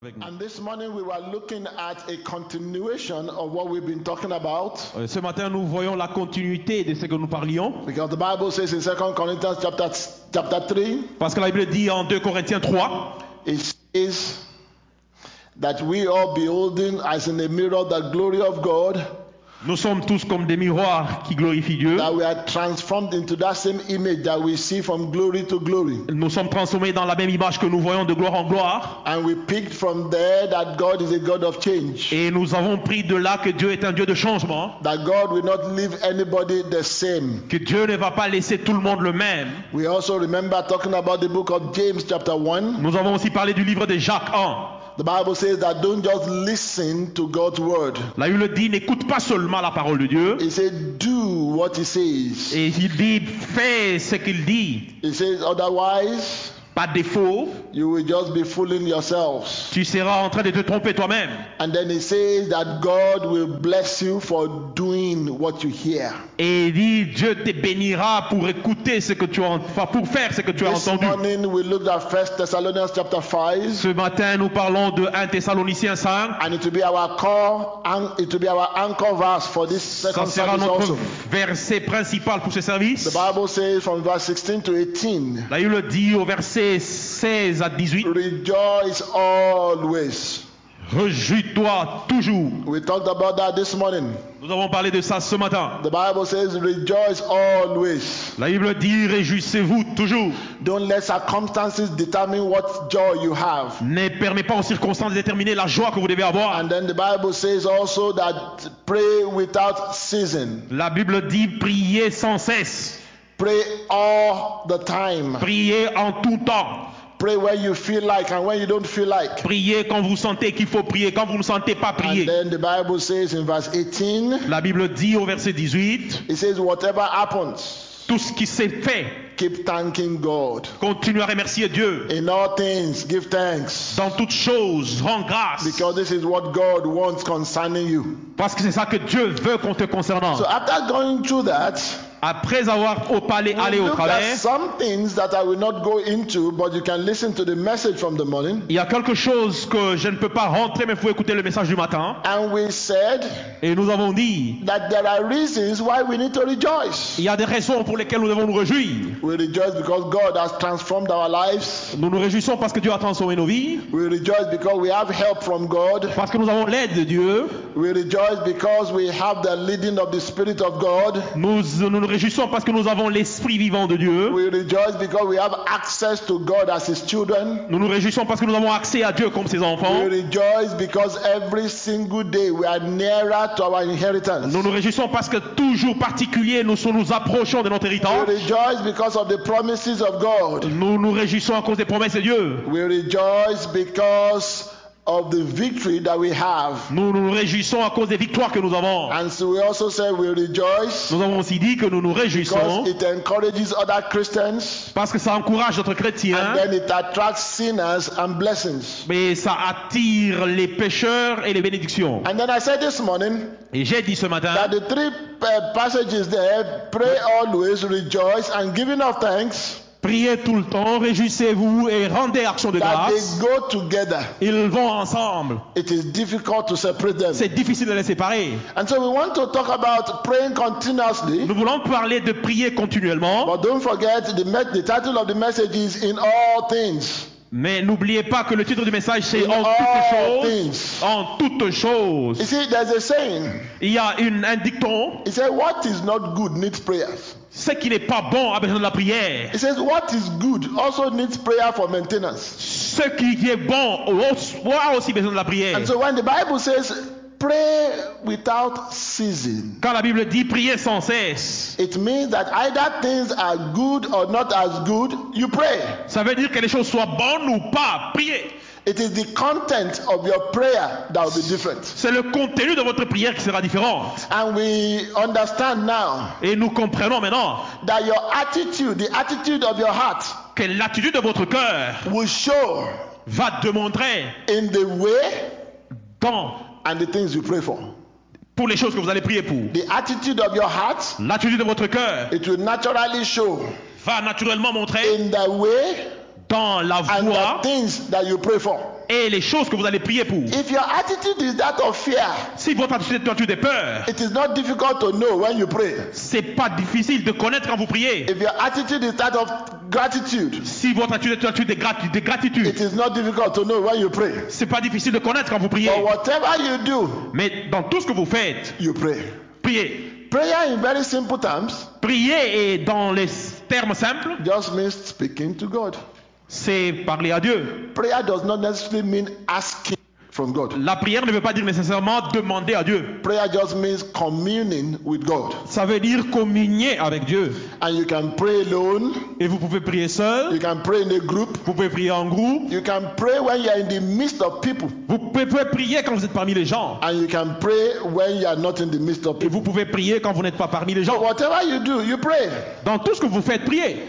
And this morning we were looking at a continuation of what we've been talking about. Euh, Ce matin, nous voyons la continuité de ce que nous parlions. Because the Bible says in 2 Corinthians chapter, chapter 3, Parce que la Bible dit en 2 Corinthiens 3 it says that we are beholding as in a mirror the glory of God, Nous sommes tous comme des miroirs qui glorifient Dieu. that we are transformed into that same image that we see from glory to glory. Nous sommes transformés dans la même image que nous voyons de gloire en gloire. And we picked from there that God is a God of change. Et nous avons pris de là que Dieu est un Dieu de changement. That God will not leave anybody the same. Que Dieu ne va pas laisser tout le monde le même. We also remember talking about the book of James, chapter 1. Nous avons aussi parlé du livre de Jacques 1. The Bible says that don't just listen to God's word. La Bible dit n'écoute pas seulement la parole de Dieu. He said, do what he says. Et il dit fais ce qu'il dit. He says, otherwise, Défaut, you will just be fooling yourselves. tu seras en train de te tromper toi-même. And then he says that God will bless you for doing what you hear. Et il dit Dieu te bénira pour écouter ce que tu as, pour faire ce que tu as This entendu. morning we looked at 1 Thessalonians chapter 5. Ce matin, nous parlons de 1 Thessaloniciens 5. And it will be our core and it will be our anchor verse for this Ça second sera service notre also. verset principal pour ce service. The Bible says from verse 16 to 18, La Bible dit au verset 16 à 18 rejoice always. Réjouis-toi toujours. We talked about that this morning. Nous avons parlé de ça ce matin. The Bible says rejoice always. La Bible dit Réjouissez-vous toujours. Don't let circumstances determine what joy you have. Ne permet pas aux circonstances de déterminer la joie que vous devez avoir. And then the Bible says also that pray without ceasing. La Bible dit priez sans cesse. Pray all the time. Priez en tout temps. Pray when you feel like and when you don't feel like. Priez quand vous sentez qu'il faut prier. Quand vous ne sentez pas And prier. then the Bible says in verse 18, La Bible dit au verset 18 it says, whatever happens, Tout ce qui s'est fait, keep thanking God. continue à remercier Dieu. In all things, give thanks. Dans toutes choses, rends grâce. Because this is what God wants concerning you. Parce que c'est ça que Dieu veut qu'on te concernant. So after going through that, Après avoir au palais, allé au travers, some things that I will not go into, but you can listen to the message from the morning. il y a quelque chose que je ne peux pas rentrer, mais il faut écouter le message du matin. And we said Et nous avons dit, that there are reasons why we need to rejoice. il y a des raisons pour lesquelles nous devons nous réjouir. We rejoice because God has transformed our lives. Nous nous réjouissons parce que Dieu a transformé nos vies, We rejoice because we have help from God. parce que nous avons l'aide de Dieu. We rejoice because we have the leading of the Spirit of God. Nous réjouissons parce que nous avons l'Esprit vivant de Dieu. We rejoice because we have access to God as His children. Nous nous réjouissons parce que nous avons accès à Dieu comme ses enfants. We rejoice because every single day we are nearer to our inheritance. Nous nous réjouissons parce que toujours particulier, nous nous approchons de notre We héritage. rejoice because of the promises of God. Nous nous réjouissons à cause des promesses de Dieu. We rejoice because of the victory that we have. Nous nous réjouissons à cause des victoires que nous avons. And so we also say we rejoice Nous avons aussi dit que nous nous réjouissons because it encourages other Christians parce que ça encourage notre and chrétien, then it attracts sinners and blessings. mais ça attire les pécheurs et les bénédictions. And then I said this morning Et j'ai dit ce matin that the three uh, passages there pray always, rejoice, and giving of thanks priez tout le temps, réjouissez-vous et rendez action de grâce. Ils vont ensemble. It is difficult to separate them. C'est difficile de les séparer. And so we want to talk about praying continuously. Nous voulons parler de prier continuellement, But don't forget the, me- the title of the message is In All Things. mais n'oubliez pas que le titre du message c'est en toutes choses. En toutes choses. Il y a une, un dicton, He said, What is not good needs prayers. Ce qui n'est pas bon a besoin de la prière. He says, What is good also needs prayer for maintenance. Ce qui est bon a aussi besoin de la prière. And so when the Bible says, Pray without ceasing, Quand la Bible dit prier sans cesse, it means that either things are good or not as good, you pray. ça veut dire que les choses soient bonnes ou pas. Priez. It is the content of your prayer that will be different. C'est le contenu de votre prière qui sera différent. And we understand now Et nous comprenons maintenant that your attitude, the attitude of your heart, que l'attitude de votre cœur will show va démontrer in the way dans, and the things you pray for. pour les choses que vous allez prier pour. The attitude of your heart, L'attitude de votre cœur it will naturally show va naturellement montrer in the way dans la voie the things that you pray for. et les choses que vous allez prier pour. If your attitude is that of fear, Si votre attitude est de peur, it is not difficult to know when you pray. c'est pas difficile de connaître quand vous priez. If your attitude is that of gratitude, Si votre attitude est une attitude de, grati- de it gratitude, is not difficult to know when you pray. c'est pas difficile de connaître quand vous priez. But whatever you do, Mais dans tout ce que vous faites, you pray. priez. Prayer in very simple terms Prier dans les termes simples, just means speaking to God. C'est parler à Dieu. Prayer does not necessarily mean asking from God. La prière ne veut pas dire nécessairement demander à Dieu. Prayer just means communing with God. Ça veut dire communier avec Dieu. And you can pray alone, Et vous pouvez prier seul, you can pray in a group, vous pouvez prier en groupe, you can pray when you are in the midst of people, vous pouvez prier quand vous êtes parmi les gens. and you can pray when you are not in the midst of Et people. vous pouvez prier quand vous n'êtes pas parmi les So gens. whatever you do, you pray. Dans tout ce que vous faites, priez.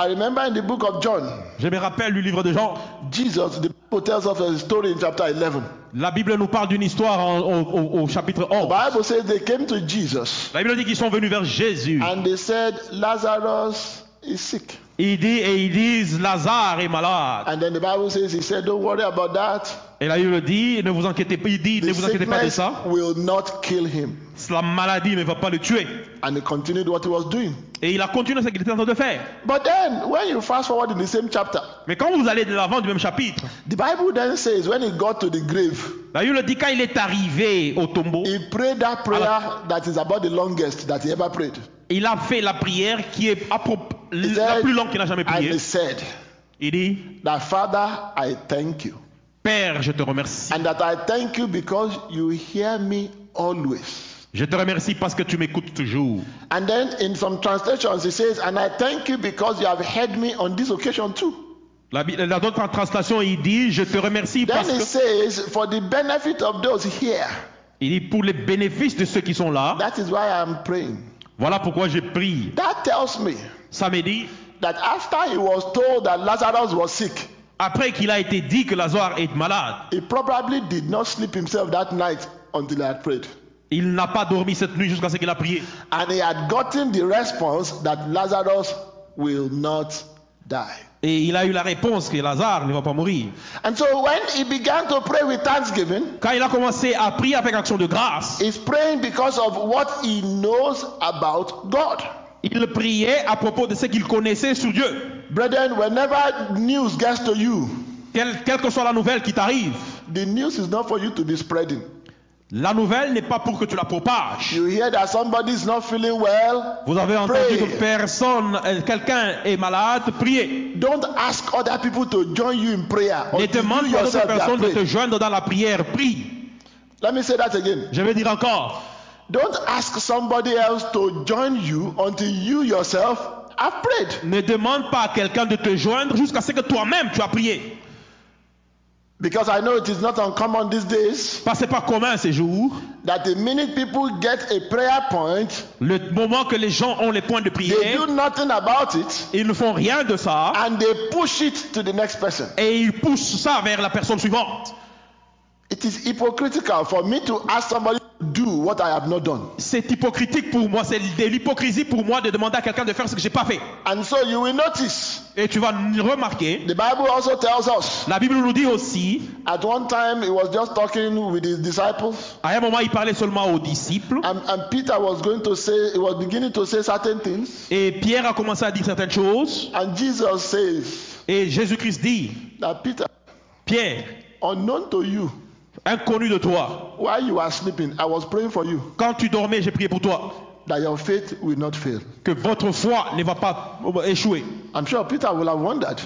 I remember in the book of John, Je me rappelle du livre de Jean. Jesus, the Bible tells us a story in chapter 11. La Bible nous parle d'une histoire en- au, chapitre The 11. Bible says they came to Jesus La Bible dit qu'ils sont venus vers Jésus. and they said, Lazarus is sick. Il dit, et ils disent, Lazare est malade. And then the Bible says, He said, Don't worry about that. Et la Bible dit, ne vous inquiétez pas, il dit, The ne vous inquiétez pas de ça. will not kill him. La maladie ne va pas le tuer. And he continued what he was doing. Et il a continué ce qu'il était en train de faire. But then, when you fast forward in the same chapter, Mais quand vous allez de l'avant du même chapitre, the Bible then says, when he got to the grave, la Bible dit quand il est arrivé au tombeau, he prayed that prayer that is about the longest that he ever prayed. il a fait la prière qui est propos- He la said- plus longue qu'il a jamais And priée. he said, Il dit, That Father, I thank you. Père, je te remercie. And that I thank you because you hear me always. Je te remercie parce que tu m'écoutes toujours. And then in some translations, he says, And I thank you because you have heard me on this occasion too. La, la d'autres translation, il dit, je te remercie Then parce que... says, For the benefit of those here, Il dit, pour les bénéfices de ceux qui sont là, that is why I'm praying. voilà pourquoi je prie. That tells me Ça me dit, that after he was told that Lazarus was sick, après qu'il a été dit que Lazare est malade, he probably did not sleep himself that night until he had prayed. Il n'a pas dormi cette nuit jusqu'à ce qu'il a prié. And he had gotten the response that Lazarus will not die. Et il a eu la réponse que Lazare ne va pas mourir. And so when he began to pray with thanksgiving, Quand il a commencé à prier avec action de grâce, he's praying because of what he knows about God. il priait à propos de ce qu'il connaissait sur Dieu. Brethren, whenever news gets to you, Quelle, quelle que soit la nouvelle qui t'arrive, the news is not for you to be spreading. La nouvelle n'est pas pour que tu la propages. You hear that somebody is not feeling well, Vous avez entendu Pray. que personne, euh, quelqu'un est malade, priez. don't ask other people to join you in prayer. Ne demande pas à d'autres personnes de te joindre dans la prière. Prie. Let me say that again. Je vais dire encore. Don't ask somebody else to join you until you yourself have prayed. Ne demande pas à quelqu'un de te joindre jusqu'à ce que toi-même tu as prié. Because I know it is not uncommon these days Parce que pas commun ces jours. that the minute people get a prayer point, Le moment que les gens ont les points de they prière, do nothing about it ils ne font rien de ça and they push it to the next person. et ils poussent ça vers la personne suivante. It is hypocritical for me to ask somebody to do what I have not done. C'est hypocritique pour moi, c'est de l'hypocrisie pour moi de demander à quelqu'un de faire ce que j'ai pas fait. And so you will notice Et tu vas remarquer, the Bible also tells us la Bible nous dit aussi, at one time he was just talking with his disciples à un moment il parlait seulement aux disciples and, and Peter was going to say he was beginning to say certain things et Pierre a commencé à dire certaines choses and Jesus says et Jésus-Christ dit, that Peter Pierre, unknown to you inconnu de toi, while you were sleeping? I was praying for you quand tu dormais, j'ai prié pour toi, that your faith will not fail. que votre foi ne va pas échouer. I'm sure Peter will have wondered.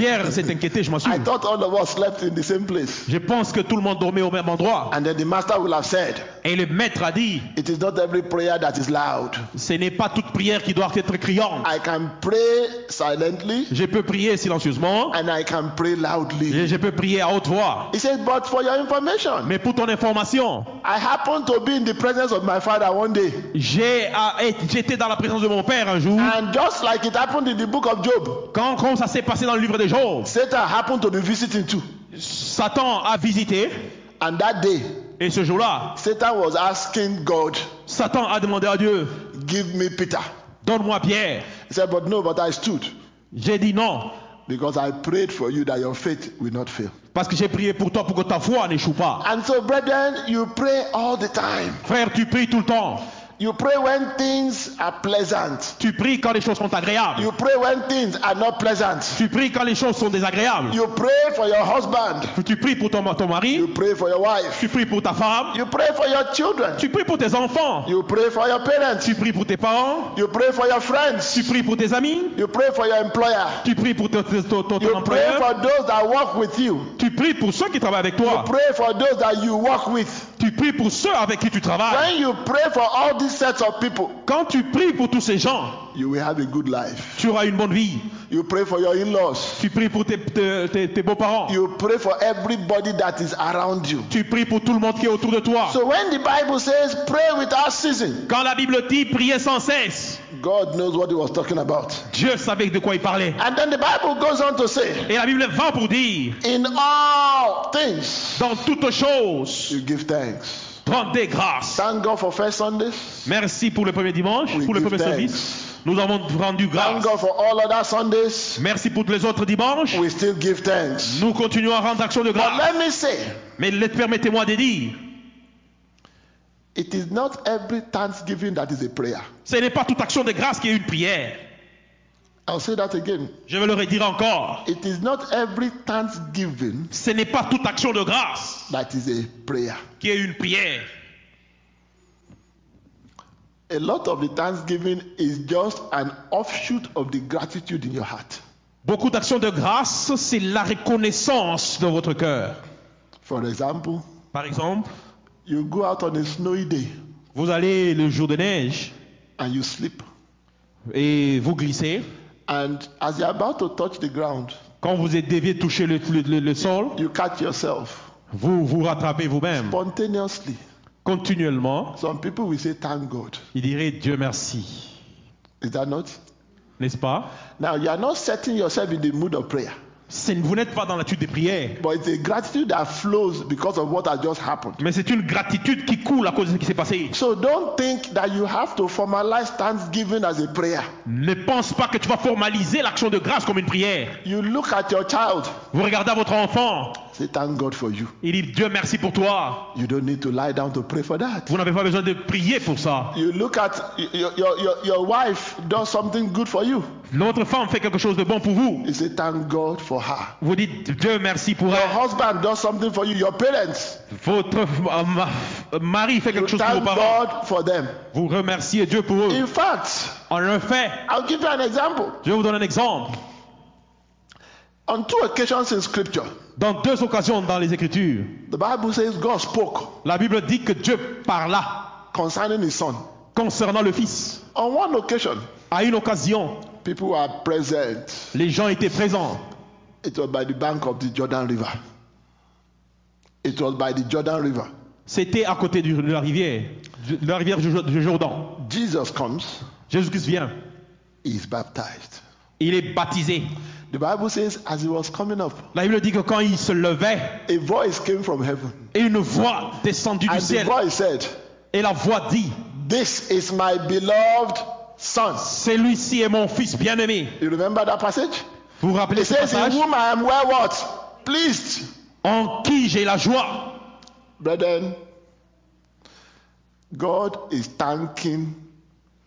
Pierre s'est inquiété, je m'en suis. I thought all of us slept in the same place. Je pense que tout le monde dormait au même endroit. And then the master will have said, Et le maître a dit, It is not every prayer that is loud. ce n'est pas toute prière qui doit être criante. I can pray silently Je peux prier silencieusement and I can pray loudly. et je peux prier à haute voix. He said, But for your information, Mais pour ton information, I happened to be in the presence of my father one day. j'ai à être- j'étais dans la présence de mon père un jour. And just like it happened in the book of Job, Quand, quand ça s'est passé dans le livre de Satan happened to be visiting too. Satan a visité And that day, et ce jour-là, Satan was asking God, Satan a demandé à Dieu, Give me Peter. donne-moi Pierre. He said, But no, but I stood. J'ai dit non, because I prayed for you that your faith will not fail. Parce que j'ai prié pour toi pour que ta foi n'échoue pas. And so, brethren, you pray all the time. Frère, tu pries tout le temps. You pray when things are pleasant. Tu pries quand les choses sont agréables. You pray when things are not pleasant. Tu pries quand les choses sont désagréables. You pray for your husband. Tu pries pour ton, ton mari. You pray for your wife. Tu pries pour ta femme. You pray for your children. Tu pries pour tes enfants. You pray for your parents. Tu pries pour tes parents. You pray for your friends. Tu pries pour tes amis. You pray for your employer. Tu pries pour ton, ton- ton- You pray employeur. for those that work with you. Tu pries pour ceux qui travaillent avec You toi. pray for those that you work with. Tu pries pour ceux avec qui tu travailles. When you pray for all these sets of people, Quand tu pries pour tous ces gens, you will have a good life. tu auras une bonne vie. You pray for your in-laws. Tu pries pour tes, tes- tes- tes beaux-parents. You pray for everybody that is around you. Tu pries pour tout le monde qui est autour de toi. So when the Bible says pray without ceasing, Quand la Bible dit prier sans cesse, God knows what he was talking about. Dieu savait de quoi il parlait. And then the Bible goes on to say, Et la Bible va pour dire, in all things, dans toutes choses, you give thanks. rendez grâce. Thank God for first Sundays. Merci pour le premier dimanche, We pour le premier thanks. service. Nous avons rendu Thank grâce. God for all other Sundays. Merci pour tous les autres dimanches. We still give thanks. Nous continuons à rendre action de But grâce. let me say, Mais permettez-moi de dire, it is not every thanksgiving that is a prayer. ce n'est pas toute action de grâce qui est une prière. I'll say that again. Je vais le redire encore. It is not every thanksgiving Ce n'est pas toute action de grâce that is a prayer. qui est une prière. A lot of the thanksgiving is just an offshoot of the gratitude in your heart. Beaucoup d'actions de grâce, c'est la reconnaissance de votre cœur. For example, Par exemple, you go out on a snowy day vous allez le jour de neige and you sleep. et vous glissez. And as you're about to touch the ground, Quand vous êtes dévié de toucher le, le- le- sol, you catch yourself vous vous rattrapez vous-même. spontaneously. Continuellement, Some people will say, Thank God. il dirait Dieu merci. Is that not? N'est-ce pas? Now, you are not setting yourself in the mood of prayer, Vous n'êtes pas dans l'attitude des prières, but it's a gratitude that flows because of what has just happened. mais c'est une gratitude qui coule à cause de ce qui s'est passé. So don't think that you have to formalize thanksgiving as a prayer. Ne pense pas que tu vas formaliser l'action de grâce comme une prière. You look at your child, Vous regardez à votre enfant, say, Thank God for you. il dit Dieu merci pour toi. You don't need to lie down to pray for that. Vous n'avez pas besoin de prier pour ça. You look at your, your, your, wife does something good for you. Notre femme fait quelque chose de bon pour vous. You say, Thank God for her. Vous dites Dieu merci pour Your elle. husband does something for you. Your parents, Votre euh, ma- mari fait you quelque chose pour vos thank parents. God for them. Vous remerciez Dieu pour eux. In fact, En un fait, I'll give you an example. je vais vous donner un exemple. On two occasions in scripture, Dans deux occasions dans les Écritures, the Bible says God spoke la Bible dit que Dieu parla concerning his son. concernant le Fils. On one occasion, À une occasion, people were present. les gens étaient présents. It was by the bank of the Jordan River. It was by the Jordan River. C'était à côté de la rivière, de la rivière du Jourdain. Jesus comes, Jésus-Christ vient. he is baptized. Il est baptisé. The Bible says, as he was coming up, La Bible dit que quand il se levait, a voice came from heaven. et une voix descendue du the ciel, voice said, et la voix dit, This is my beloved son. celui-ci est mon fils bien-aimé. You remember that passage? Vous vous rappelez It ce says, In passage? whom I am well what? Pleased. En qui j'ai la joie? Brethren, God is thanking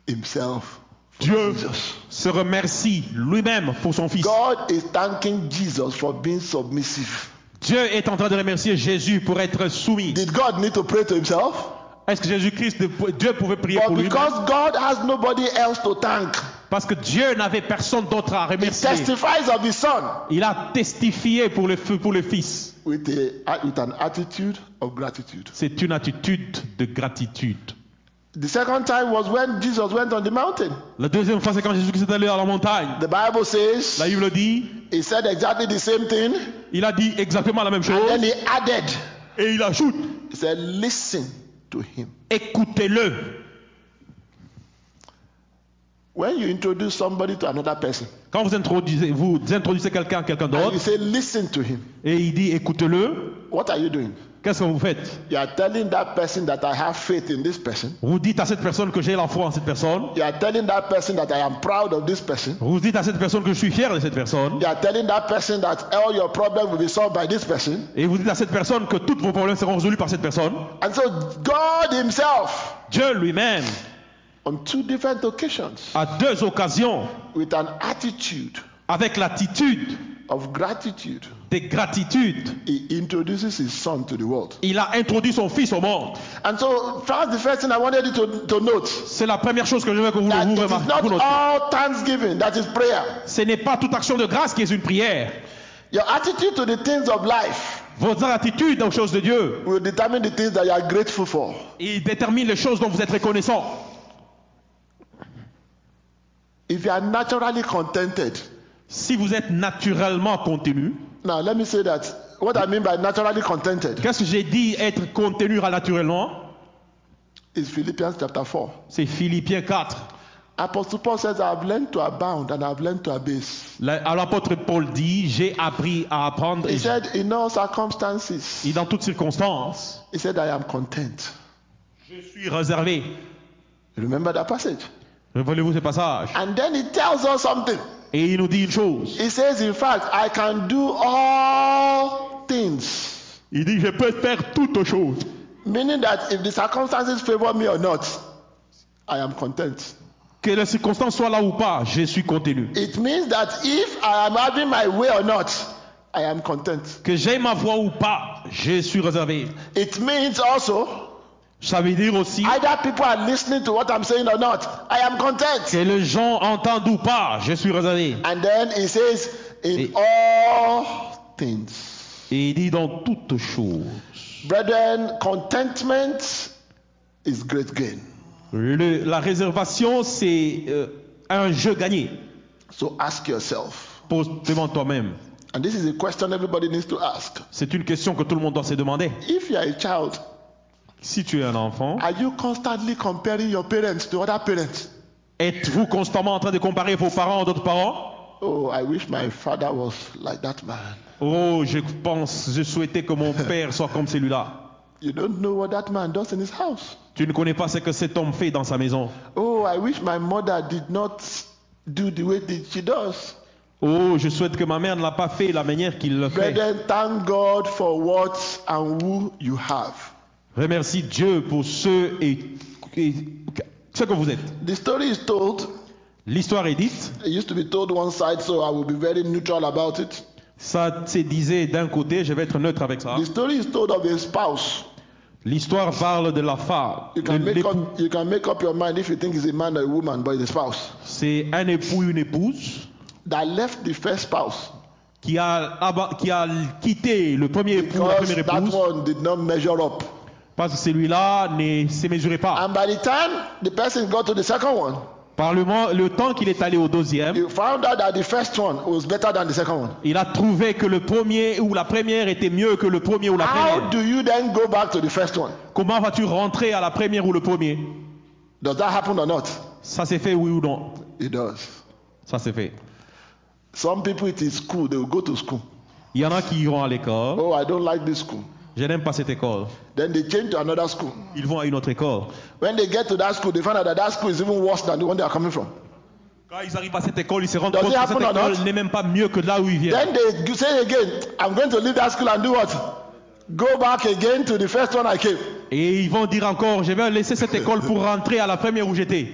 himself for Dieu Jesus. Se remercie lui-même pour son fils. God is thanking Jesus for being submissive. Dieu est en train de remercier Jésus pour être soumis. Did God need to pray to himself? Est-ce que Jésus-Christ, Dieu pouvait prier But pour lui because God has nobody else to thank, Parce que Dieu n'avait personne d'autre à he remercier. testifies of his son Il a testifié pour le, pour le Fils. with, a, with an attitude of gratitude. C'est une attitude de gratitude. The second time was when Jesus went on the mountain. La deuxième fois, c'est quand Jésus-Christ est allé à la montagne. The Bible says La Bible dit, he said exactly the same thing, il a dit exactement la même chose. and then he added, Et il ajoute, he said, Listen to him. écoutez-le. When you introduce somebody to another person, Quand vous introduisez, vous introduisez quelqu'un à quelqu'un and you d'autre, say, Listen to him, et il dit écoutez-le, what are you doing? Qu'est-ce que vous faites? You are telling that person that I have faith in this person. Vous dites à cette personne que j'ai la foi en cette personne. You are telling that person that I am proud of this person. Vous dites à cette personne que je suis fier de cette personne. You are telling that person that all your problems will be solved by this person. Et vous dites à cette personne que tous vos problèmes seront résolus par cette personne. And so God Himself, Dieu lui-même, on two different occasions, à deux occasions, with an attitude avec l'attitude of gratitude, de gratitude, He introduces His Son to the world. il a introduit son fils au monde. And so, first, the first thing I wanted you to, to note C'est la première chose que je veux que vous, that vous remarquez. not vous all thanksgiving that is prayer. Ce n'est pas toute action de grâce qui est une prière. Your attitude to the things of life Votre attitude aux choses de Dieu, will determine the things that you are grateful for. il détermine les choses dont vous êtes reconnaissant. If you are naturally contented, Si vous êtes naturellement contenu, now let me say that what I mean by naturally contented qu'est-ce que j'ai dit être contenu naturellement? is Philippians chapter 4. C'est Philippiens 4. Apostle Paul says, I have learned to abound and I have learned to abase. Là, L'apôtre Paul dit, j'ai appris à apprendre He et, said, in all circumstances, et dans toutes circonstances, he said, I am content. je suis réservé. Remember that passage? Voulez-vous ce passage? And then he tells us something. Et il nous dit une chose. He says, in fact, I can do all things. Il dit, je peux faire toutes choses. Meaning that if the circumstances favor me or not, I am content. Que les circonstances soient là ou pas, je suis contenu. It means that if I am having my way or not, I am content. Que j'ai ma voix ou pas, je suis réservé. It means also, Ça veut dire aussi either people are listening to what I'm saying or not, I am content. que les gens entendent ou pas, je suis réservé. And then he says, in Et- all things. Et il dit dans toutes choses. Brethren, contentment is great gain. Le- la réservation, c'est euh, un jeu gagné. So ask yourself, Pose devant toi-même. and this is a question everybody needs to ask. C'est une question que tout le monde doit se demander. If you are a child, Si tu es un enfant, are you constantly comparing your parents to other parents? êtes-vous constamment en train de comparer vos parents à d'autres parents? Oh, I wish my father was like that man. Oh, je pense, je souhaitais que mon père soit comme celui-là. You don't know what that man does in his house. Tu ne connais pas ce que cet homme fait dans sa maison. Oh, I wish my mother did not do the way that she does. Oh, je souhaite que ma mère ne l'a pas fait de la manière qu'il le fait. Brethren, thank God for what and who you have. Remercie Dieu pour ce et, et ce que vous êtes. The story is told. L'histoire est dite. It used to be told one side, so I will be very neutral about it. Ça se disait d'un côté, je vais être neutre avec ça. The story is told of a spouse. L'histoire parle de la femme. You can make up, you can make up your mind if you think it's a man or a woman, but it's a spouse C'est un époux, une épouse that left the first spouse qui a, aba- qui a quitté le premier époux, la première that épouse, one did not measure up. Parce que celui-là ne se mesurait pas. And by the time the person got to the second one, Par le, mo- le temps qu'il est allé au deuxième, you found out that the first one was better than the second one. il a trouvé que le premier ou la première était mieux que le premier ou la How première. do you then go back to the first one? Comment vas-tu rentrer à la première ou le premier? Does that happen or not? Ça s'est fait oui ou non? It does. Ça s'est fait. Some people, it is school, they will go to school. Il y en a qui iront à l'école. Oh, I don't like this school. Je n'aime pas cette école. Then they change to another school. Ils vont à une autre école. When they get to that school, they find out that that school is even worse than the one they are coming from. Quand ils arrivent à cette école, ils se rendent Does compte que cette école n'est même pas mieux que là où ils viennent. Then they say again, I'm going to leave that school and do what? Go back again to the first one I came. Et ils vont dire encore, je vais laisser cette école pour rentrer à la première où j'étais.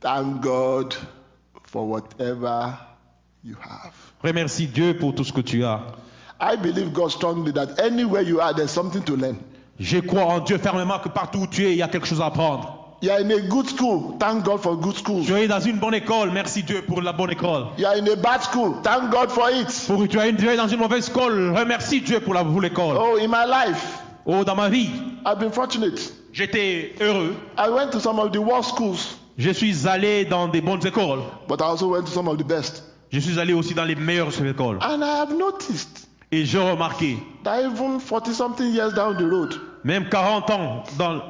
Thank God for whatever you have. Remercie Dieu pour tout ce que tu as. I believe God strongly that anywhere you are, there's something to learn. Je crois en Dieu fermement que partout où tu es, il y a quelque chose à apprendre. You are in a good school. Thank God for good schools. Tu es dans une bonne école, merci Dieu pour la bonne école. You are in a bad school. Thank God for it. Pour tu es tu es dans une mauvaise école, remercie Dieu pour la pour l'école. Oh, in my life, Oh, dans ma vie, I've been fortunate. j'étais heureux. I went to some of the worst schools, Je suis allé dans des bonnes écoles. but I also went to some of the best. Je suis allé aussi dans les meilleures écoles. And I have noticed Et j'ai remarqué, that even 40 something years down the road, même 40 ans, dans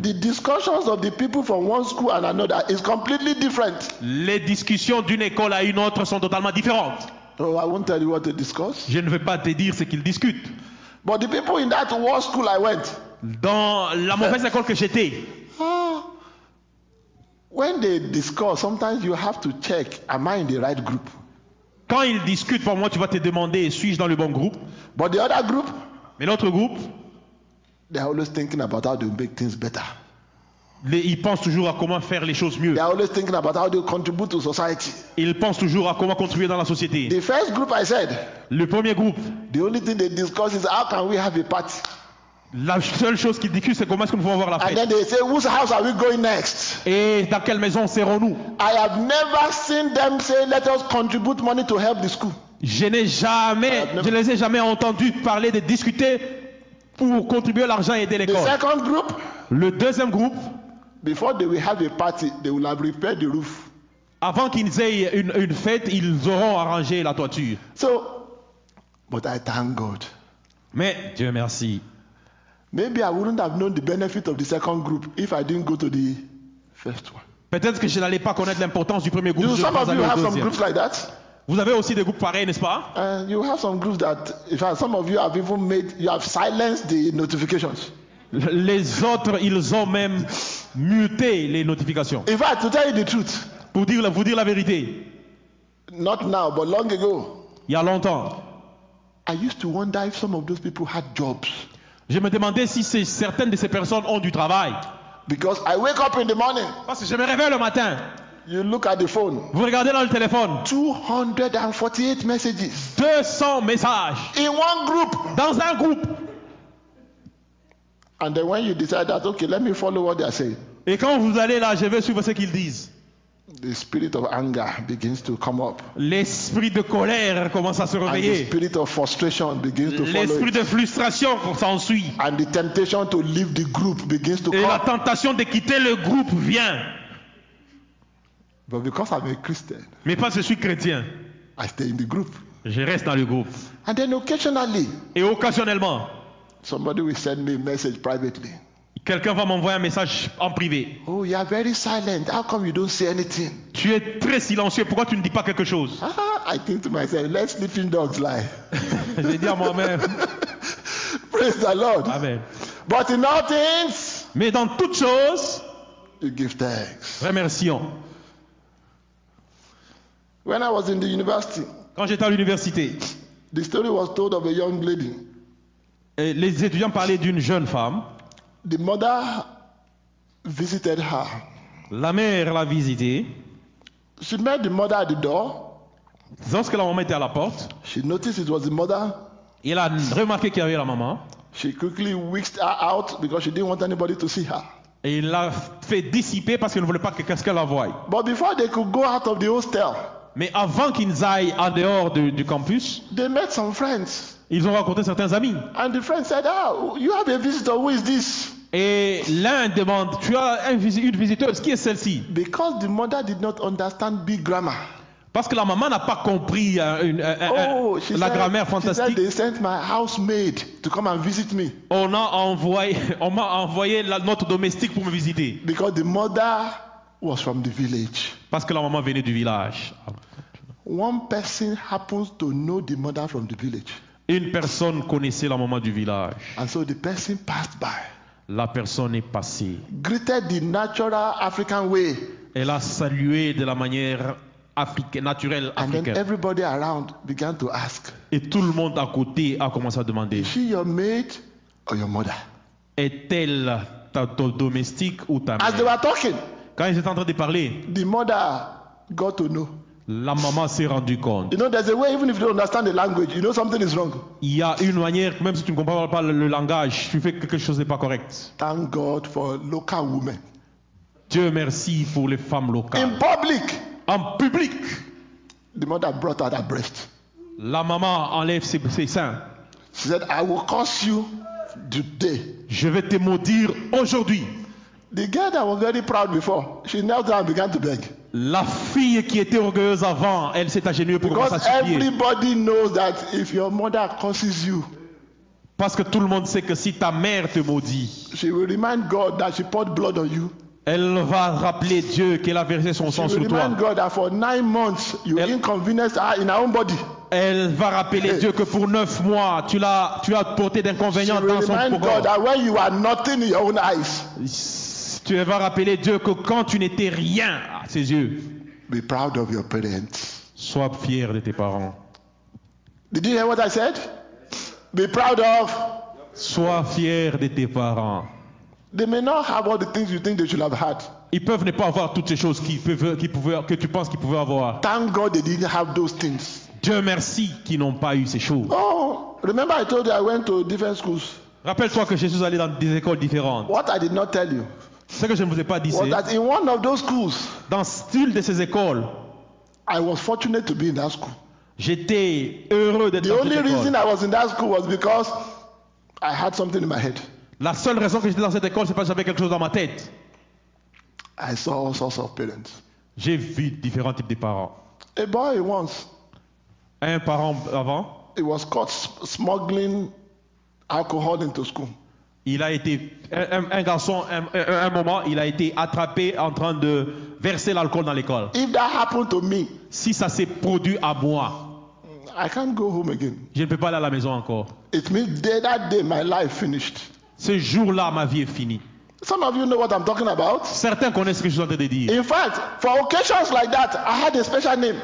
the discussions of the people from one school and another is completely different. les discussions d'une école à une autre sont totalement différentes. Oh, I won't tell you what they discuss. Je ne vais pas te dire ce qu'ils discutent. But the people in that war school I went, Dans la mauvaise école que j'étais, ah, when they discuss, sometimes you have to check, am I in the right group? Quand ils discutent, pour moi, tu vas te demander, suis-je dans le bon groupe? But the other group, Mais l'autre groupe, they're always thinking about how to make things better. les- ils pensent toujours à comment faire les choses mieux. They're always thinking about how to contribute to society. Ils pensent toujours à comment contribuer dans la société. The first group I said, Le premier groupe, the only thing they discuss is how can we have a party? La seule chose qu'ils discutent, c'est comment est-ce que nous pouvons avoir la And fête. then they say, whose house are we going next? Et dans quelle maison serons-nous? I have never seen them say, let us contribute money to help the school. Je n'ai jamais, je ne les ai jamais entendus parler de discuter pour contribuer à l'argent et aider The l'école. second group, Le deuxième groupe, before they will have a party, they will have repaired the roof. avant qu'ils aient une, une fête, ils auront arrangé la toiture. So, but I thank God. Mais Dieu merci. Maybe I wouldn't have known the benefit of the second group if I didn't go to the first one. Peut-être que je n'allais pas connaître l'importance du premier groupe. You, si some of you have some groups like that. Vous avez aussi des groupes pareils, n'est-ce pas? And you have some groups that, in fact, some of you have even made, you have silenced the notifications. Les autres, ils ont même muté les notifications. In fact, to tell you the truth, Pour dire, vous dire la vérité, not now, but long ago, il y a longtemps, I used to wonder if some of those people had jobs. Je me demandais si certaines de ces personnes ont du travail. Because I wake up in the morning, Parce que je me réveille le matin, you look at the phone, vous regardez dans le téléphone, 248 messages 200 messages in one group. dans un groupe. And then when you decide that, okay, let me follow what they are saying, Et quand vous allez là, je vais suivre ce qu'ils disent. The spirit of anger begins to come up. L'esprit de colère commence à se And the réveiller. spirit of frustration begins to L'esprit it. de frustration s'ensuit. And the temptation to leave the group begins to Et la come. tentation de quitter le groupe vient. But because I'm a Christian, Mais parce que je suis chrétien, I stay in the group. je reste dans le groupe. And then occasionally, Et occasionnellement, somebody will send me a message privately. Quelqu'un va m'envoyer un message en privé. Oh, you are very silent. How come you don't say anything? Tu es très silencieux, pourquoi tu ne dis pas quelque chose? Ah, I think to myself, let sleeping dogs lie. J'ai dit à moi-même, Praise the Lord. Amen. But in all things, Mais dans toutes choses, you give thanks. remercions. When I was in the university, Quand j'étais à l'université, the story was told of a young lady. les étudiants parlaient d'une jeune femme. The mother visited her. La mère l'a visitée. She met the mother at the door. Lorsque la maman était à la porte, She noticed it was the mother. il a remarqué qu'il y avait la maman. She quickly whisked her out because she didn't want anybody to see her. Et il l'a fait dissiper parce qu'il ne voulait pas que quelqu'un la voie. But before they could go out of the hostel, Mais avant qu'ils aillent en dehors de- du campus, they met some friends. Ils ont rencontré certains amis. And the friend said, Ah, you have a visitor. Who is this? Et l'un demande, tu as un une visiteuse, qui est celle-ci? Because the mother did not understand big grammar. Parce que la maman n'a pas compris euh, une- un- un- Oh, she la said, grammaire she said fantastique. they sent my housemaid to come and visit me On a envoyé, on m'a envoyé la- notre domestique pour me visiter. because the mother was from the village. Parce que la maman venait du village. One person happens to know the mother from the village. Une personne connaissait la maman du village. And so the person passed by, La personne est passée. greeted the natural African way, Elle a salué de la manière africaine, naturelle and then africaine. everybody around began to ask, Et tout le monde à côté a commencé à demander Is she your maid or your mother? Est-elle ta, ton domestique ou ta As they mère? were talking, Quand ils étaient en train de parler, the mother got to know. La maman s'est rendue compte. You know, there's a way, even if you don't understand the language, you know something is wrong. Il y a une manière, même si tu ne comprends pas le, langage, tu fais que quelque chose n'est pas correct. Thank God for local women. Dieu merci pour les femmes In locales. public, En public, the mother brought out her breast. la maman enlève ses, ses seins. She said, I will curse you today. Je vais te maudire aujourd'hui. The girl that was very proud before, she knelt down and began to beg. La fille qui était orgueilleuse avant, elle s'est agenouillée pour commencer Because à supplier. everybody knows that if your mother curses you, Parce que tout le monde sait que si ta mère te maudit, she will remind God that she poured blood on you. elle va rappeler Dieu qu'elle a versé son She sang will sur toi. remind God that for nine months you Elle- inconvenienced her in her own body. Elle va rappeler Dieu que pour neuf mois, tu l'as, tu as porté She d'inconvénients will dans son remind God that when you are nothing in your own eyes, Tu vas rappeler Dieu que quand tu n'étais rien à ses yeux, be proud of your parents. sois fier de tes parents. Did you hear what I said? Be proud of. Sois fier de tes parents. They may not have all the things you think they should have had. Ils peuvent ne pas avoir toutes ces choses qu'ils peuvent, qu'ils pouvaient- que tu penses qu'ils pouvaient avoir. Thank God they didn't have those things. Dieu merci qu'ils n'ont pas eu ces choses. Oh, remember I told you I went to different schools. Rappelle-toi que Jésus allait dans des écoles différentes. What I did not tell you Ce que je ne vous ai pas dit, was c'est that in one of those schools, dans une de ces écoles, I was fortunate to be in that school. j'étais heureux d'être The dans only cette reason école. I was in that school was because I had something in my head. La seule raison que j'étais dans cette école, c'est parce que j'avais quelque chose dans ma tête. I saw all sorts of parents. J'ai vu différents types de parents. A boy once, Un parent avant, he was caught s- smuggling alcohol into school. Il a été, un, garçon, un, moment, il a été attrapé en train de verser l'alcool dans l'école. If that happened to me, Si ça s'est produit à moi, I can't go home again. je ne peux pas aller à la maison encore. It means day, that day my life finished. Ce jour-là, ma vie est finie. Some of you know what I'm talking about. Certains connaissent ce que je suis en train de dire. In fact, for occasions like that, I had a special name.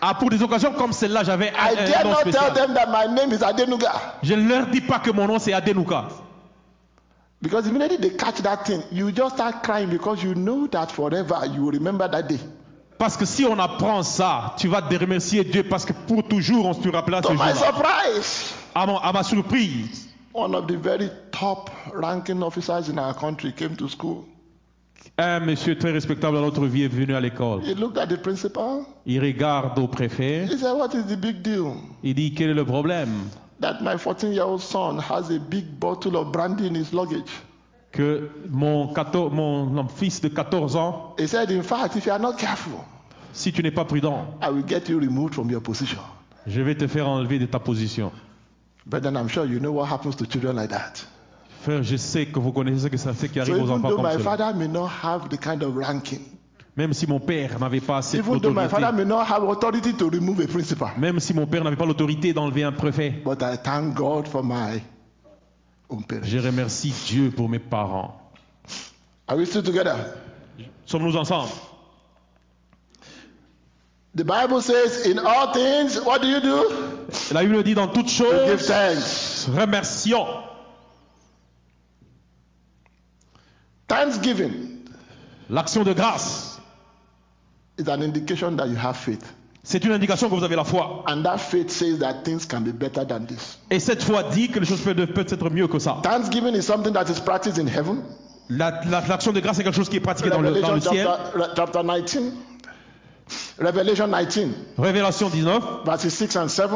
Ah, pour des occasions comme celle-là, j'avais un, I un dare nom not tell spécial. them that my name is Adenuga. Je ne leur dis pas que mon nom c'est Adenuka. Because immediately they catch that thing, you just start crying because you know that forever you will remember that day. Parce que si on apprend ça, tu vas te remercier Dieu parce que pour toujours on se rappellera ce mon- à ma surprise, one of the very top ranking officers in our country came to school. un monsieur très respectable dans notre vie est venu à l'école. He looked at the principal. Il regarde au préfet. He said, What is the big deal? Il dit quel est le problème? That my 14 year old son has a big bottle of brandy in his luggage. Que mon, 14 mon fils de 14 ans, He said, In fact, if you are not careful, si tu n'es pas prudent, I will get you removed from your position. je vais te faire enlever de ta position. But then I'm sure you know what happens to children like that. Frère, je sais que vous connaissez ce que ça ce qui So arrive aux even enfants though comme my cela. father may not have the kind of ranking, Même si mon père n'avait pas assez even though my father may not have authority to remove a principal, même si mon père n'avait pas l'autorité d'enlever un préfet, but I thank God for my own parents. je remercie Dieu pour mes parents. Are we still together? Sommes-nous ensemble? The Bible says, in all things, what do you do? La Bible dit dans toutes give choses, thanks. remercions. Thanksgiving L'action de grâce, is an indication that you have faith. c'est une indication que vous avez la foi. And that faith says that things can be better than this. Et cette foi dit que les choses peuvent, peuvent être mieux que ça. Thanksgiving is something that is practiced in heaven. La- la- L'action de grâce est quelque chose qui est pratiqué dans le, dans Revelation le ciel. chapter, re- chapter 19. Revelation 19, Révélation 19, verses 6 and 7.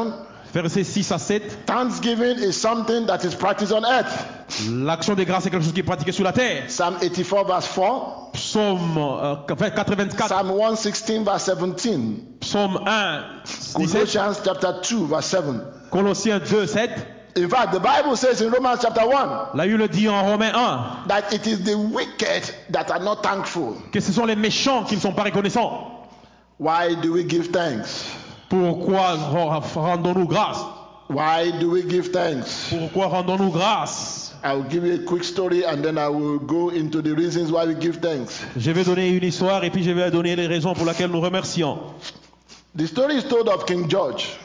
Versets 6 à 7. Thanksgiving is something that is practiced on earth. L'action de grâce est quelque chose qui est pratiqué sur la terre. Psalm 84, verse 4. Psaume euh, 84, Psalm 116, verse 17. psaume 1, 17, Colossians chapter 2, verse 7. Colossiens 2, 7. In fact, the Bible says in Romans chapter 1 La Bible dit en Romains 1 that it is the wicked that are not thankful. que ce sont les méchants qui ne sont pas reconnaissants. Why do we give thanks? Pourquoi ren- rendons-nous grâce? Why do we give thanks? Pourquoi rendons-nous grâce? I will give you a quick story and then I will go into the reasons why we give thanks. Je vais donner une histoire et puis je vais donner les raisons pour lesquelles nous remercions. The story is told of King George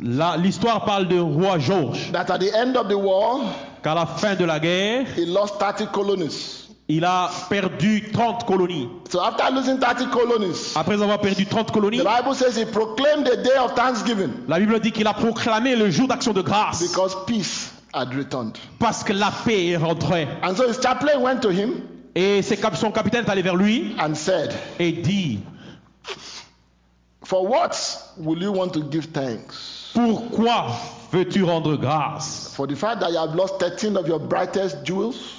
L'histoire parle de roi Georges, that at the end of the war, qu'à la fin de la guerre, he lost 30 colonies. Il a perdu 30 colonies. So after losing 30 colonies, Après avoir perdu 30 colonies, the Bible says he proclaimed the day of thanksgiving la Bible dit qu'il a proclamé le jour d'action de grâce because peace had returned. parce que la paix est rentrée. And so his chaplain went to him Et ses cap- son capitaine est allé vers lui and said, et dit For what will you want to give thanks? Pourquoi veux-tu rendre grâce? For the fact that you have lost 13 of your brightest jewels?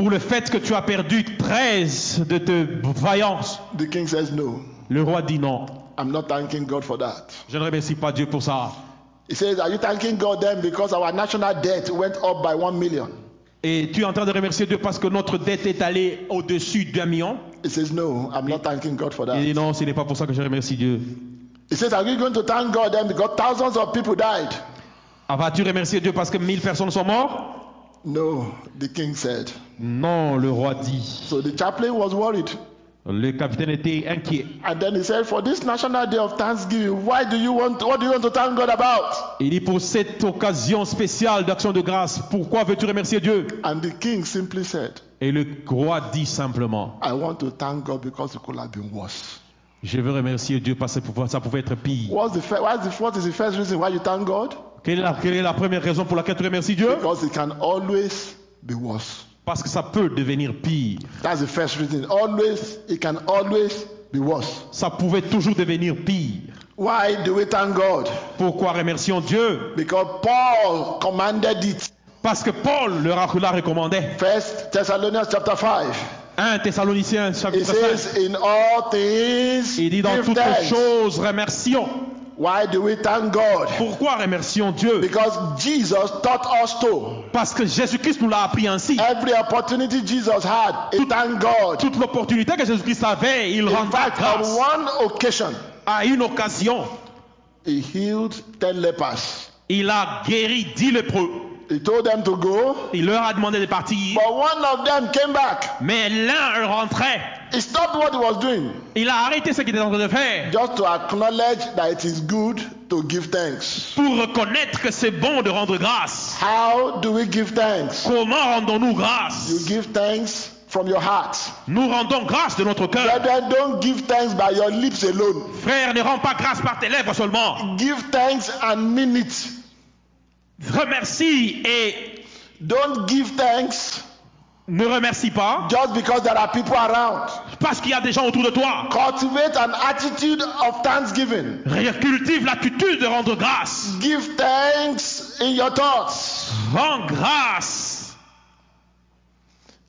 Pour le fait que tu as perdu 13 de tes vaillances The king says, No, Le roi dit non. I'm not thanking God for that. Je ne remercie pas Dieu pour ça. He says, Are you thanking God then because our national debt went up by one million? Et tu es en train de remercier Dieu parce que notre dette est allée au-dessus d'un million? He says, No, I'm not thanking God for Il dit non, ce n'est pas pour ça que je remercie Dieu. He says, Are you going to thank God then because thousands of people died? Ah, Vas-tu remercier Dieu parce que mille personnes sont mortes? No, the king said. Non, le roi dit. So the chaplain was worried. Le capitaine était inquiet. And then he said, For this national day of thanksgiving, why do you want what do you want to thank God about? Il dit pour cette occasion spéciale d'action de grâce, pourquoi veux-tu remercier Dieu? And the king simply said, Et le roi dit simplement, I want to thank God because it could have been worse. je veux remercier Dieu parce que ça pouvait être pire. What's the what's the, what is the first reason why you thank God? Quelle est, la, quelle est la première raison pour laquelle tu remercies Dieu? Because it can always be worse. Parce que ça peut devenir pire. That's the first reason. Always, it can always be worse. Ça pouvait toujours devenir pire. Why do we thank God? Pourquoi remercions Dieu? Because Paul commanded it. Parce que Paul leur a- la recommandait. First Thessalonians chapter 5. 1 Thessaloniciens It chapitre 5. says, In all things, Il dit dans toutes thanks. choses, remercions. Why do we thank God? Pourquoi remercions Dieu? Because Jesus taught us to. Parce que Jésus-Christ nous l'a appris ainsi. Every opportunity Jesus had, he thanked God. Toute l'opportunité que Jésus-Christ avait, il In rendait fact, grâce. on one occasion, À une occasion, he healed ten lepers. il a guéri dix lépreux. He told them to go, Il leur a demandé de partir. but one of them came back. Mais l'un rentrait. He stopped what he was doing Il a arrêté ce qu'il était en train de faire just to acknowledge that it is good to give thanks. pour reconnaître que c'est bon de rendre grâce. How do we give thanks? Comment rendons-nous You grâce give thanks from your heart. Nous rendons grâce de notre cœur. Don't give thanks by your lips alone. Frère, ne rends pas grâce par tes lèvres seulement. Give thanks and mean it. Remercie et Don't give thanks ne remercie pas just because there are people around. parce qu'il y a des gens autour de toi. Cultivate an attitude of thanksgiving. Cultive l'attitude de rendre grâce. Give thanks in your thoughts. Rends grâce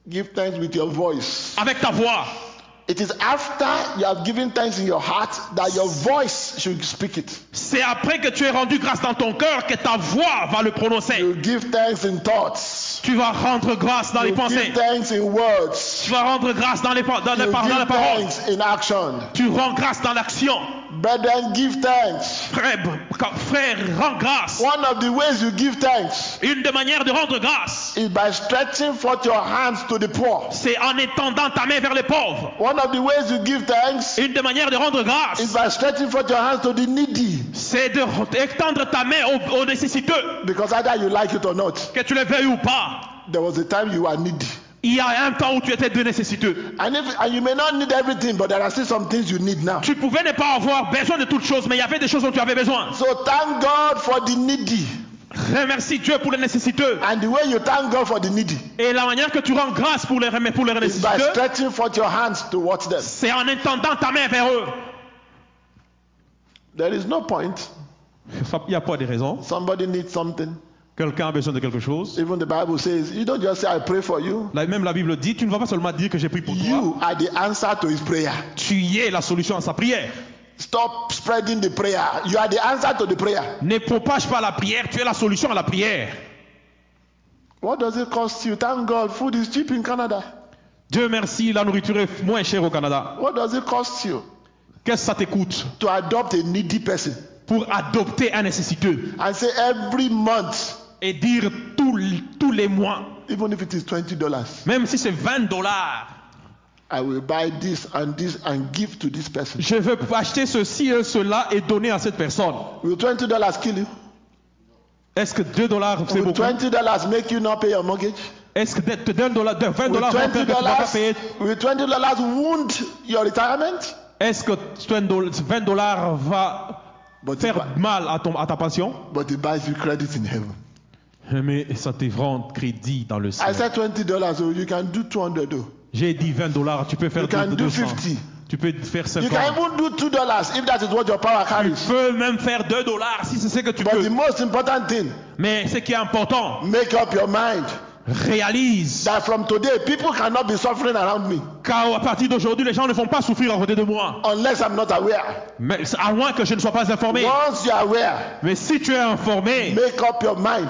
Give thanks with your voice. avec ta voix. It is after you have given thanks in your heart that your voice should speak it. C'est après que tu aies rendu grâce dans ton cœur que ta voix va le prononcer. You give thanks in thoughts. Tu vas rendre grâce dans les pensées. give thanks in words. Tu vas rendre grâce dans les, dans les, dans les paroles. thanks in action. Tu rends grâce dans l'action. Brethren, give thanks. Frère, frère, rends grâce. One of the ways you give thanks Une des manières de rendre grâce, is by stretching forth your hands to the poor. c'est en étendant ta main vers les pauvres. One of the ways you give thanks Une des manières de rendre is grâce, by stretching forth your hands to the needy. c'est de étendre ta main aux, aux nécessiteux, Because either you like it or not, que tu le veuilles ou pas. there was a time you were needy. Il y a un temps où tu étais de nécessiteux. And, if, and you may not need everything, but there are still some things you need now. Tu pouvais ne pas avoir besoin de toutes choses, mais il y avait des choses dont tu avais besoin. So thank God for the needy. Remercie Dieu pour les nécessiteux. And the way you thank God for the needy Et la manière que tu rends grâce pour les, rem- pour les is by nécessiteux, stretching forth your hands towards them. c'est en étendant ta main vers eux. There is no point. Il n'y a pas de raison. Somebody needs something. Quelqu'un a besoin de quelque chose. Even the Bible says, you don't just say, I pray for you. Là, même la Bible dit, tu ne vas pas seulement dire que j'ai pris pour toi. You are the answer to his prayer. Tu es la solution à sa prière. Stop spreading the prayer. You are the answer to the prayer. Ne propage pas la prière, tu es la solution à la prière. What does it cost you? Thank God, food is cheap in Canada. Dieu merci, la nourriture est moins chère au Canada. What does it cost you Qu'est-ce que ça t'écoute to adopt a needy person? pour adopter un nécessiteux? And say every month, et dire tous, tous les mois, even if it is twenty dollars, même si c'est 20 dollars, I will buy this and this and give to this person. je veux acheter ceci et cela et donner à cette personne. Will twenty dollars kill you? Est-ce que 2 dollars c'est beaucoup? twenty dollars make you not pay your mortgage? Est-ce que de, de, dollar- de 20 Will dollars vont faire twenty que tu ne vas pas dollars payer will dollars wound your retirement? Est-ce que 20 dollars va But faire mal à, ton, à ta pension? But it buys you credit in heaven. Mais ça te rend crédit dans le I ciel. said twenty dollars, so you can do two hundred. though. J'ai dit 20 dollars, tu peux faire You can do 200. 50. Tu peux faire You 50. can even do two dollars if that is what your power Tu carries. peux même faire 2 dollars si c'est ce que tu But peux. the most important thing, Mais ce qui est important, make up your mind réalise that from today people cannot be suffering around me qu'à partir d'aujourd'hui, les gens ne vont pas souffrir à côté de moi. unless I'm not aware. Mais à moins que je ne sois pas informé. Once aware, Mais si tu es informé, make up your mind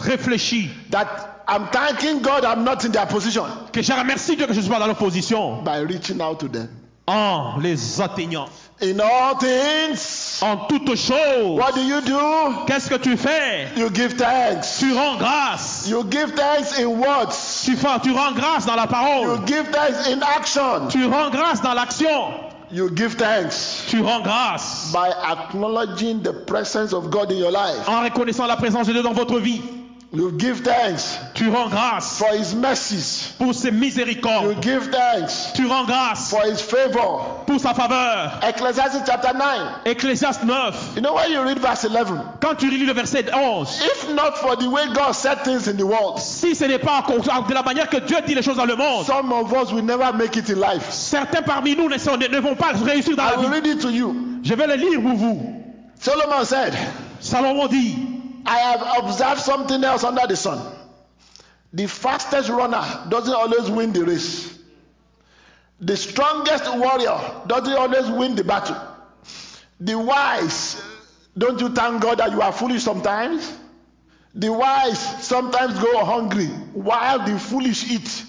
réfléchis. that I'm thanking God I'm not in their position Que je remercie Dieu que je ne suis pas dans l'opposition by reaching out to them. en les atteignant. In all things, En toutes choses, what do you do? qu'est-ce que tu fais? You give thanks. Tu rends grâce. You give thanks in words. Tu, fais, tu rends grâce dans la You parole. give thanks in action. Tu rends grâce dans l'action. You give thanks Tu rends grâce by acknowledging the presence of God in your life. en reconnaissant la présence de Dieu dans votre vie. You give thanks Tu rends grâce for His mercies. pour ses You miséricordes. give thanks Tu rends grâce for His favor. pour sa faveur. Ecclesiastes chapter 9. Ecclésiaste 9. You know when you read verse 11, Quand tu lis le verset 11, if not for the way God set things in the world, si ce n'est pas de la manière que Dieu dit les choses dans le monde, some of us will never make it in life. certains parmi nous ne, vont pas réussir dans I la will vie. read it to you. Je vais le lire pour vous. Solomon said, Salomon dit, I have observed something else under the sun. The fastest runner doesn't always win the race. The strongest warrior doesn't always win the battle. The wise, don't you thank God that you are foolish sometimes? The wise sometimes go hungry while the foolish eat.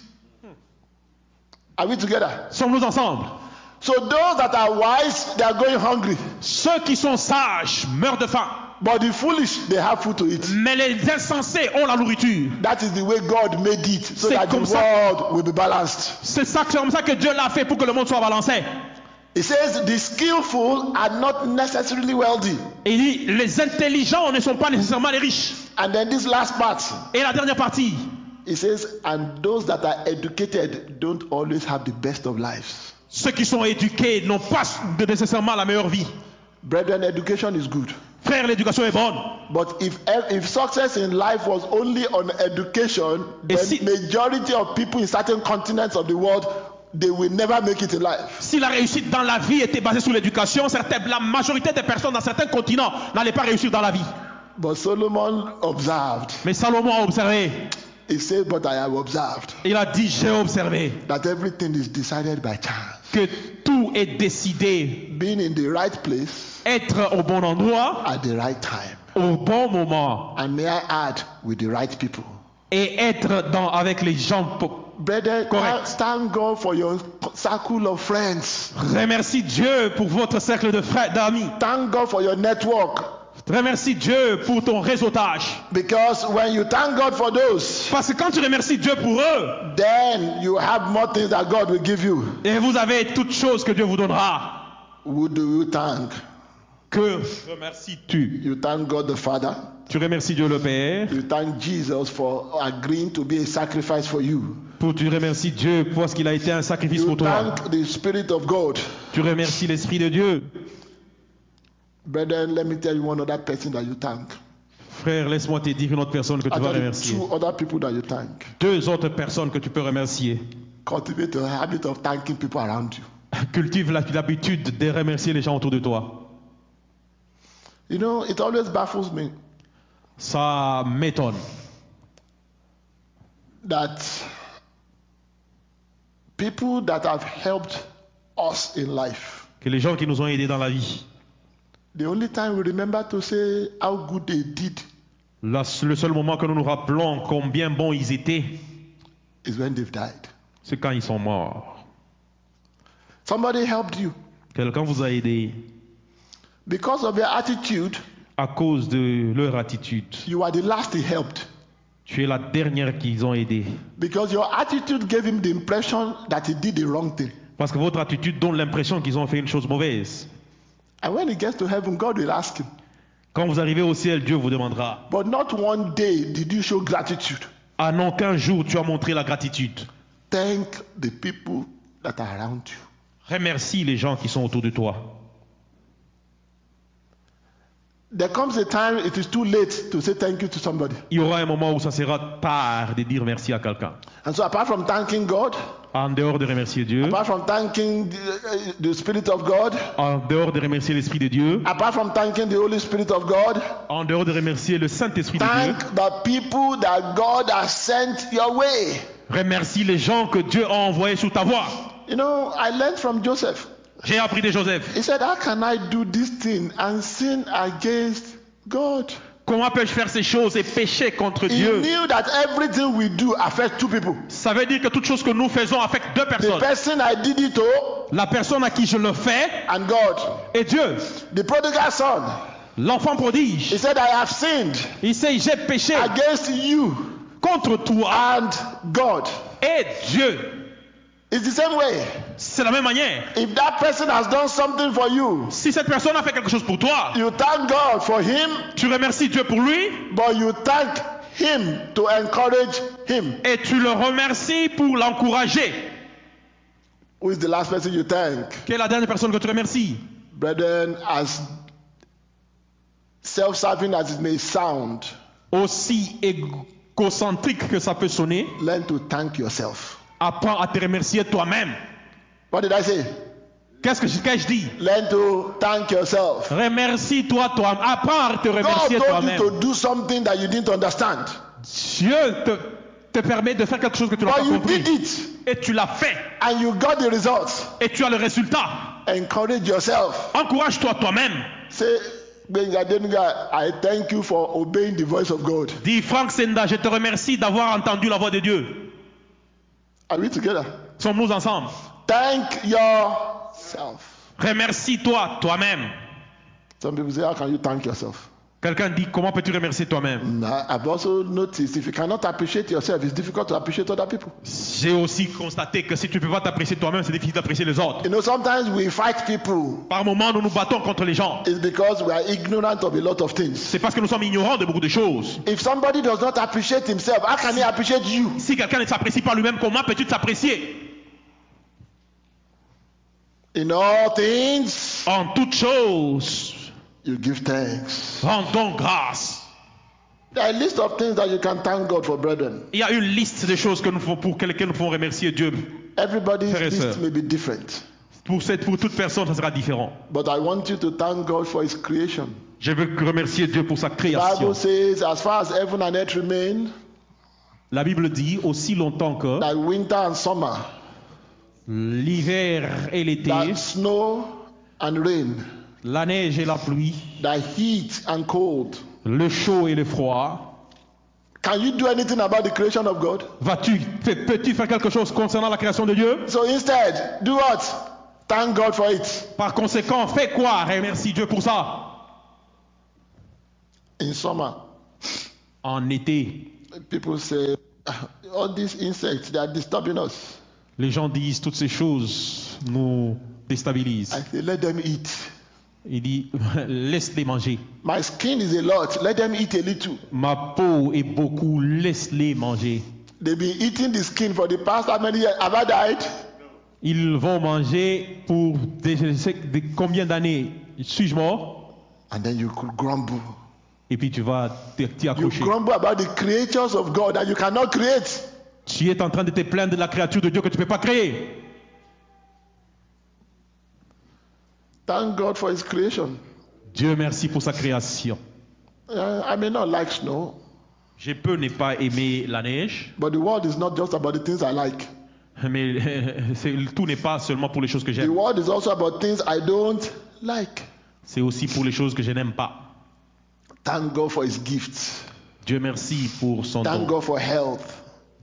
Are we together? sommes-nous ensemble So those that are wise, they are going hungry. Ceux qui sont sages meurent de faim, But the foolish, they have food to eat. mais les insensés ont la nourriture. That is the way God made it so C'est that the comme ça. world will be balanced. C'est ça, comme ça que Dieu l'a fait pour que le monde soit balancé. It says the skillful are not necessarily wealthy. Et il dit, les intelligents ne sont pas nécessairement les riches. And then this last part, Et la dernière partie, it says, and those that are educated don't always have the best of lives. ceux qui sont éduqués n'ont pas nécessairement la meilleure vie. Brethren, education is good. Frère, l'éducation est bonne. But if if success in life was only on education, Et the si- majority of people in certain continents of the world they will never make it in life. Si la réussite dans la vie était basée sur l'éducation, la majorité des personnes dans certains continents n'allaient pas réussir dans la vie. But Solomon observed. Mais Salomon a observé. He said, But I have observed Il a dit, j'ai observé that everything is decided by chance. que tout est décidé. Being in the right place Être au bon endroit, at the right time. au bon moment. And may I add, with the right people. Et être dans, avec les gens. Correct. thank God for your circle of friends. Remercie Dieu pour votre cercle de frères, d'amis. Thank God for your network. Remercie Dieu pour ton réseautage. Because when you thank God for those, Parce que quand tu remercies Dieu pour eux, then you have more things that God will give you. et vous avez toutes choses que Dieu vous donnera. Who do you thank? Que remercies-tu? You thank God the Father. Tu remercies Dieu le Père. You thank Jesus for agreeing to be a sacrifice for you. Pour, tu remercies Dieu parce qu'il a été un sacrifice You pour toi. thank the Spirit of God. Tu remercies l'Esprit de Dieu. Brethren, let me tell you one other person that you thank. Frère, laisse-moi te dire une autre personne que tu vas Actually, remercier. two other people that you thank. Deux autres personnes que tu peux remercier. Cultivate a habit of thanking people around you. Cultive l'habitude de remercier les gens autour de toi. You know, it always baffles me Ça m'étonne that people that have helped us in life, que les gens qui nous ont aidés dans la vie, the only time we remember to say how good they did la- le seul moment que nous nous rappelons combien bons ils étaient, is when they've died. c'est quand ils sont morts. Somebody helped you. Quelqu'un vous a aidé Because of your attitude, à cause de leur attitude. you are the last he helped. Tu es la dernière qu'ils ont aidé. Because your attitude gave him the impression that he did the wrong thing. Parce que votre attitude donne l'impression qu'ils ont fait une chose mauvaise. And when he gets to heaven, God will ask him, Quand vous arrivez au ciel, Dieu vous demandera But not one day did you show gratitude. Ah non, qu'un jour tu as montré la gratitude. Thank the people that are around you. Remercie les gens qui sont autour de toi. There comes a time it is too late to say thank you to somebody. Il y aura un moment où ça sera tard de dire merci à quelqu'un. And so, apart from thanking God, En dehors de remercier Dieu, apart from thanking the, the Spirit of God, en dehors de remercier l'Esprit de Dieu, apart from thanking the Holy Spirit of God, en dehors de remercier le Saint-Esprit de Dieu, thank the people that God has sent your way. remercie les gens que Dieu a envoyés sous ta voie. You know, I learned from Joseph. J'ai appris de Joseph. He said, How can I do this thing and sin against God? Comment peux-je faire ces choses et pécher contre He Dieu? knew that everything we do affects two people. Ça veut dire que toute chose que nous faisons affecte deux The personnes. person I did it to La personne à qui je le fais and God. et Dieu. The prodigal son, L'enfant he prodige. said, I have sinned Il sait, j'ai péché against you contre toi and God. et Dieu. It's the same way. C'est la même manière. If that person has done something for you, Si cette personne a fait quelque chose pour toi, you thank God for him, tu remercies Dieu pour lui but you thank him to encourage him. et tu le remercies pour l'encourager. Who is the last person you thank? Quelle est la dernière personne que tu remercies? Brethren, as self serving as it may sound, Aussi égocentrique que ça peut sonner, learn to thank yourself. apprends à te remercier toi-même. What did I say? Qu'est-ce que je, dis Learn to thank yourself. Remercie-toi toi-même. Apprends à te God remercier told toi-même. you to do something that you didn't understand, Dieu te, te permet de faire quelque chose que tu n'as pas compris. did it Et tu l'as fait. and you got the results. Et tu as le résultat. Encourage yourself. Encourage-toi toi-même. Denga, I thank you for obeying the voice of God. Dis Franck Senda, je te remercie d'avoir entendu la voix de Dieu. Are we together? Sommes-nous ensemble? Thank yourself. Remercie-toi toi-même. Some people say, How can you thank yourself? Quelqu'un dit comment peux-tu remercier toi-même? Nah, I've also noticed if you cannot appreciate yourself, it's difficult to appreciate other people. J'ai aussi constaté que si tu ne peux pas t'apprécier toi-même, c'est difficile d'apprécier les autres. You know, sometimes we fight people. Par moments, nous nous battons contre les gens. It's because we are ignorant of a lot of things. C'est parce que nous sommes ignorants de beaucoup de choses. If somebody does not appreciate himself, how can he appreciate you? Si quelqu'un ne s'apprécie pas lui-même, comment peux-tu t'apprécier? In all things, En toutes choses, you give thanks. rendons grâce. There are a list of things that you can thank God for, brethren. Il y a une liste de choses que nous faut, pour lesquelles nous pouvons remercier Dieu. Everybody's list may be different, Pour, cette, pour toute personne, ça sera différent. but I want you to thank God for His creation. Je veux remercier Dieu pour sa The création. Bible says, as far as heaven and earth remain, La Bible dit aussi longtemps que that winter and summer, l'hiver et l'été, that snow and rain, la neige et la pluie, that heat and cold. le chaud et le froid, Can you do anything about the creation of God? vas-tu, peux-tu faire quelque chose concernant la création de Dieu? So instead, do what? Thank God for it. Par conséquent, fais quoi? Remercie Dieu pour ça. In summer, En été, people say, "Ah, all these insects, they are disturbing us. Les gens disent toutes ces choses nous déstabilisent. I say, let them eat. Il dit, laisse-les manger. My skin is a lot. Let them eat a little. Ma peau est beaucoup, laisse-les manger. They've been eating the skin for the past how many years? Have I died? Ils vont manger pour des, je sais- des- combien d'années? Suis-je mort? And then you could grumble. Et puis tu vas te- t'y You accrocher. grumble about the creatures of God that you cannot create. Tu es en train de te plaindre de la créature de Dieu que tu ne peux pas créer? Thank God for His creation. Dieu merci pour sa création. Uh, I may not like snow, Je peux ne pas aimer la neige, but the world is not just about the things I like. mais tout n'est pas seulement pour les choses que The j'aime. world is also about things I don't like. C'est aussi pour les choses que je n'aime pas. Thank God for His gifts. Dieu merci pour son Thank don. God for health.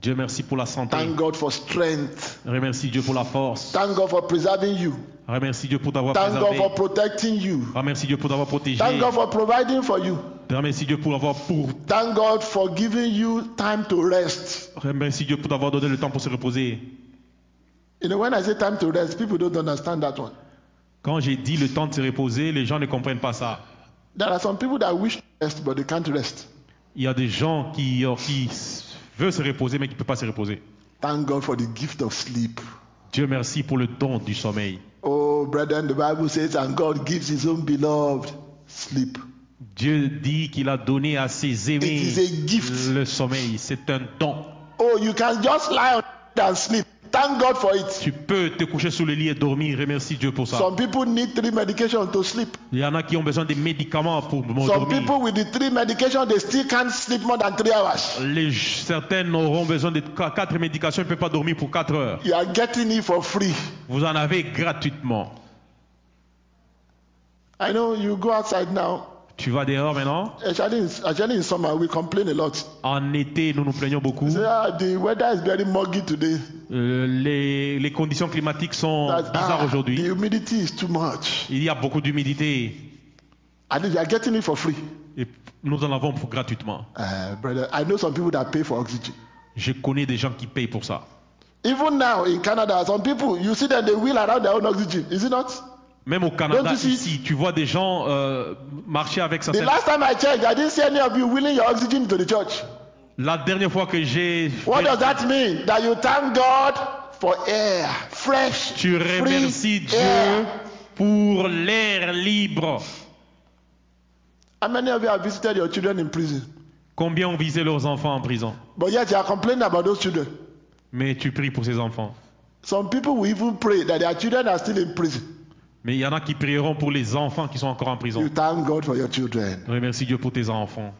Dieu merci pour la santé. Thank God for strength. Remercie Dieu pour la force. Thank God for preserving you. Remercie Dieu pour t'avoir Thank God préservé. for protecting you. Remercie Dieu pour t'avoir protégé. Thank God for providing for you. Remercie Dieu pour avoir pour. Thank God for giving you time to rest. Remercie Dieu pour t'avoir donné le temps pour se reposer. You know, when I say time to rest, people don't understand that one. Quand j'ai dit le temps de se reposer, les gens ne comprennent pas ça. There are some people that wish to rest, but they can't rest. Il y a des gens qui, qui veulent se reposer mais qui ne peuvent pas se reposer. Thank God for the gift of sleep. Dieu merci pour le don du sommeil. Oh, brethren, the Bible says, and God gives his own beloved sleep. Dieu dit qu'il a donné à ses aimés It is a gift. le sommeil. C'est un don. Oh, you can just lie and sleep. Thank God for it. Tu peux te coucher sous le lit et dormir. Remercie Dieu pour ça. Some people need three medication to sleep. Il y en a qui ont besoin des médicaments pour Some dormir. people with the three medication, they still can't sleep more than three hours. Les, certaines auront besoin de qu- quatre médications, ils ne peuvent pas dormir pour quatre heures. You are getting it for free. Vous en avez gratuitement. I know you go outside now. Tu vas dehors maintenant? Actually, in, actually in summer we complain a lot. En été, nous nous plaignons beaucoup. Ah, the weather is very muggy today. Euh, les, les conditions climatiques sont That, bizarres ah, the aujourd'hui. humidity is too much. Il y a beaucoup d'humidité And you are getting it for free. et nous en avons pour gratuitement. Uh, brother, I know some people that pay for oxygen. Je connais des gens qui payent pour ça. Even now in Canada, some people you see them they wheel around their own oxygen. Is it not? Même au Canada, ici, tu vois des gens euh, marcher avec ça. The last time I checked, I didn't see any of you wheeling your oxygen to the church. La dernière fois que j'ai... What does that mean? That you thank God for air, fresh, Tu remercies Dieu air. pour l'air libre. How many of you have visited your children in prison? Combien ont visé leurs enfants en prison? But yet you are complaining about those children. Mais tu pries pour ces enfants. Some people will even pray that their children are still in prison. Mais il y en a qui prieront pour les enfants qui sont encore en prison. You thank God for your children. Remercie Dieu pour tes enfants.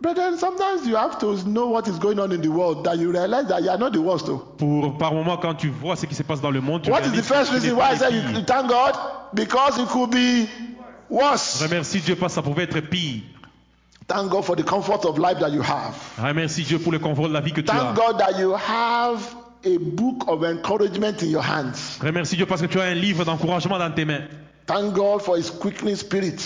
Brethren, sometimes you have to know what is going on in the world that you realize that you are not the worst. Though. Pour, par moment, quand tu vois ce qui se passe dans le monde, tu What is the first reason why I say you thank God? Because it could be worse. Remercie Dieu parce que ça pouvait être pire. Thank God for the comfort of life that you have. Remercie Dieu pour le confort de la vie que tu as. Thank God that you have a book of encouragement in your hands. Remercie Dieu parce que tu as un livre d'encouragement dans tes mains. Thank God for His quickening spirit.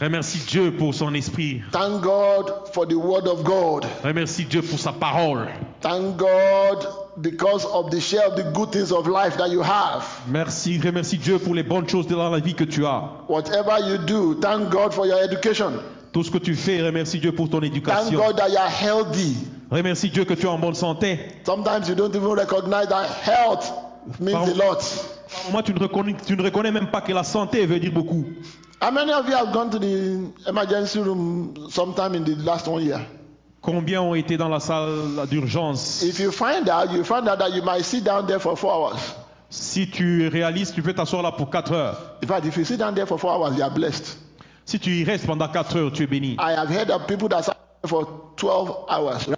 Remercie Dieu pour son esprit. Thank God for the word of God. Remercie Dieu pour sa parole. Thank God because of the share of the good things of life that you have. Merci, remercie Dieu pour les bonnes choses dans la vie que tu as. Whatever you do, thank God for your education. Tout ce que tu fais, remercie Dieu pour ton Thank éducation. God that you are healthy. Remercie Dieu que tu es en bonne santé. Sometimes you don't even recognize that health means a lot. Par moment, tu ne, reconnais, tu ne reconnais même pas que la santé veut dire beaucoup. How many of you have gone to the emergency room sometime in the last one year? Combien ont été dans la salle d'urgence? If you find out, you find out that you might sit down there for four hours. Si tu réalises, tu peux t'asseoir là pour 4 heures. In fact, if you sit down there for four hours, you are blessed. Si tu y restes pendant 4 heures, tu es béni. I have heard of people that sat there for 12 hours.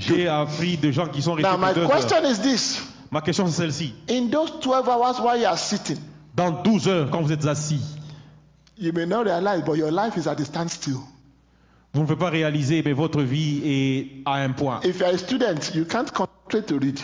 J'ai appris de gens qui sont restés Now, my pour 2 heures. question is this Ma question c'est celle-ci. In those 12 hours while you are sitting, Dans 12 heures, quand vous êtes assis, you may not realize, but your life is at a standstill. vous ne pouvez pas réaliser, mais votre vie est à un point. If you are a student, you can't concentrate to read.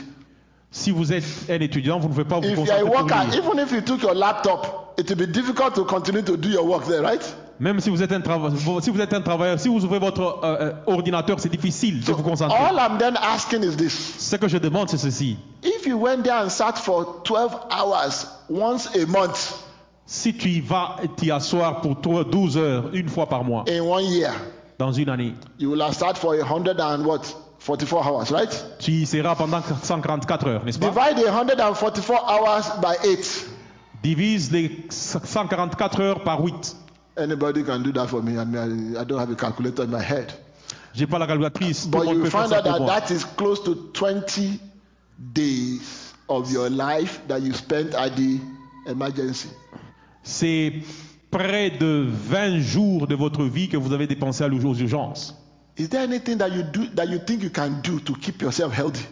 Si vous êtes un étudiant, vous ne pouvez pas vous If you are a concentrer pour worker, lire. even if you took your laptop, it will be difficult to continue to do your work there, right? Même si vous êtes un, trava- si vous êtes un travailleur, si vous ouvrez votre euh, euh, ordinateur, c'est difficile de vous concentrer. All I'm then asking is this Ce que je demande, c'est ceci. If you went there and sat for 12 hours once a month Si tu y vas t'y asseoir pour toi 12 heures, une fois par mois, in one year, dans une année, you will have sat for 100 and what? 44 hours, right? tu y seras pendant 144 heures, n'est-ce pas? Divide the 144 hours by 8. Divise les 144 heures par 8. Anybody can do that for me. I mean, I, I don't have a calculator in my head. J'ai pas la calculatrice. But you find out that that is close to 20 days of your life that you spent at the emergency. C'est près de 20 jours de votre vie que vous avez dépensé à aux urgences. Is there anything that you do that you think you can do to keep yourself healthy?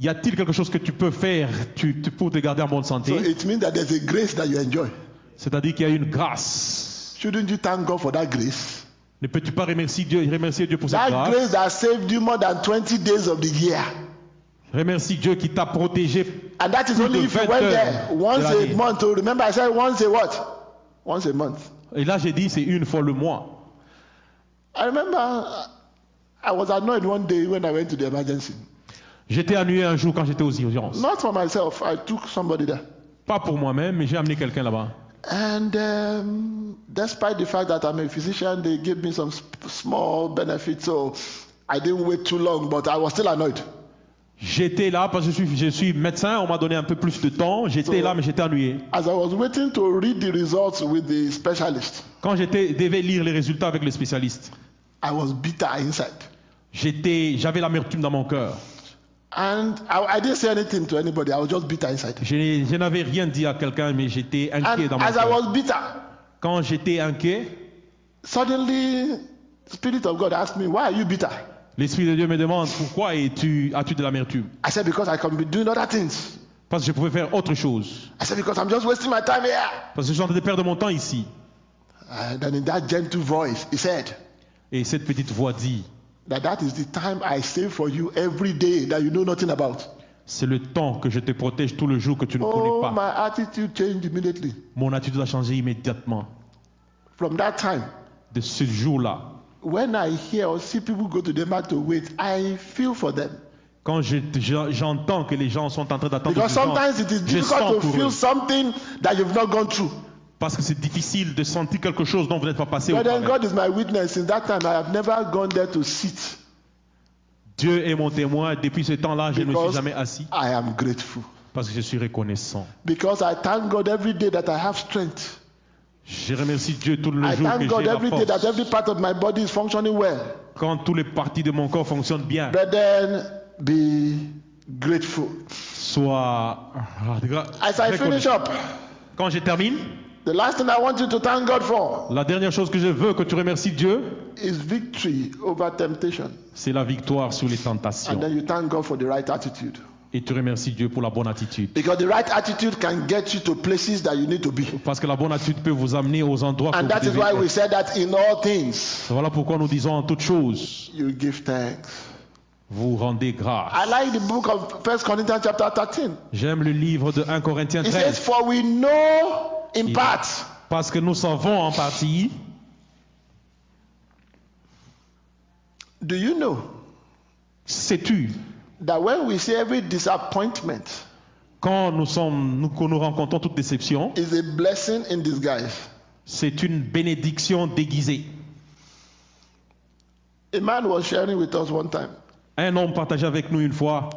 Y a-t-il quelque chose que tu peux faire tu- tu- pour te garder en bonne So santé it means that there's a grace that you enjoy. C'est-à-dire qu'il y a une grâce. Shouldn't you thank God for that grace? Ne peux-tu pas remercier Dieu, remercier Dieu pour cette That grâce? grace that saved you more than 20 days of the year. Remercie Dieu qui t'a protégé. And that is Plus only de if you 20 went there once a month. Oh, remember, I said once a what? Once a month. Et là, j'ai dit, c'est une fois le mois. I remember uh, I was annoyed one day when I went to the emergency. J'étais ennuyé un jour quand j'étais aux urgences. Not for myself, I took somebody there. Pas pour moi-même, mais j'ai amené quelqu'un là-bas. And um, despite the fact that I'm a physician, they gave me some small benefits, so I didn't wait too long, but I was still annoyed. J'étais là parce que je suis, je suis médecin, on m'a donné un peu plus de temps. J'étais So- là, mais j'étais ennuyé. As I was waiting to read the results with the specialist, Quand j'étais devais lire les résultats avec le spécialiste, I was bitter inside. j'étais, j'avais l'amertume dans mon cœur. And I, I didn't say anything to anybody, I was just bitter inside. Je, n'avais rien dit à quelqu'un, mais j'étais inquiet And dans mon as I cœur. was bitter, Quand j'étais inquiet, suddenly, Spirit of God asked me, Why are you bitter? l'Esprit de Dieu me demande pourquoi es-tu, as-tu de l'amertume I said, Because I can be doing other things. Parce que je pouvais faire autre chose. I said, Because I'm just wasting my time here. Parce que je suis en train de perdre mon temps ici. And then in that gentle voice, he said, Et cette petite voix dit, that that is the time I save for you every day that you know nothing about. c'est le temps que je te protège tout le jour que tu ne Oh, connais pas. my attitude changed immediately. Mon attitude a changé immédiatement. From that time, De ce jour-là, when I hear or see people go to Denmark to wait, I feel for them. quand je- je- j'entends que les gens sont en train d'attendre Because sometimes it is difficult to pour feel eux. something that you've not gone through. Parce que c'est difficile de sentir quelque chose dont vous n'êtes pas passé au But then travers. God is my witness. Since that time, I have never gone there to sit Dieu est mon témoin. Depuis ce temps-là, je ne me suis because jamais assis I am grateful. parce que je suis reconnaissant. Because I thank God every day that I have strength. Je remercie Dieu tout le I jour que thank God j'ai la every day that force. every part of my body is functioning well. Quand toutes les parties de mon corps fonctionnent bien, Brethren, be grateful. soit As I finish up, Quand je termine, the last thing I want you to thank God for la dernière chose que je veux que tu remercies Dieu, is victory over temptation. c'est la victoire sur les And tentations. then you thank God for the right attitude. Et tu remercies Dieu pour la bonne attitude. Because the right attitude can get you to places that you need to be. Parce que la bonne attitude peut vous amener aux endroits que And vous that is devez why être. we said that in all things, Voilà pourquoi nous disons en toutes choses, you give thanks. vous rendez grâce. I like the book of First Corinthians chapter 13. J'aime le livre de 1 Corinthiens It says, 13. For we know in part Parce que nous savons en partie, Do you know sais-tu, that when we see every disappointment quand nous, sommes, nous, que nous rencontrons toute déception, is a blessing in disguise? c'est une bénédiction déguisée. A man was sharing with us one time, Un homme partageait avec nous une fois,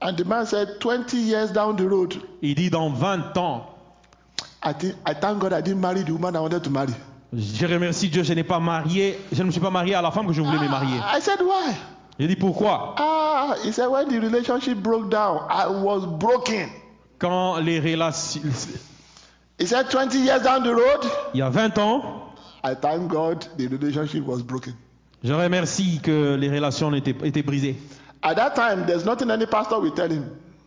and the man said, 20 years down the road, il dit dans 20 ans, I think I thank God I didn't marry the woman I wanted to marry. je remercie Dieu, je n'ai pas marié, je ne me suis pas marié à la femme que je voulais me marier. I said, Why? J'ai dit pourquoi? Ah, he said, when the relationship broke down, I was broken. Quand les relations, He said, 20 years down the road, il y a 20 ans, I thank God the relationship was broken. je remercie que les relations étaient, étaient brisées. At that time, there's nothing any pastor will tell him.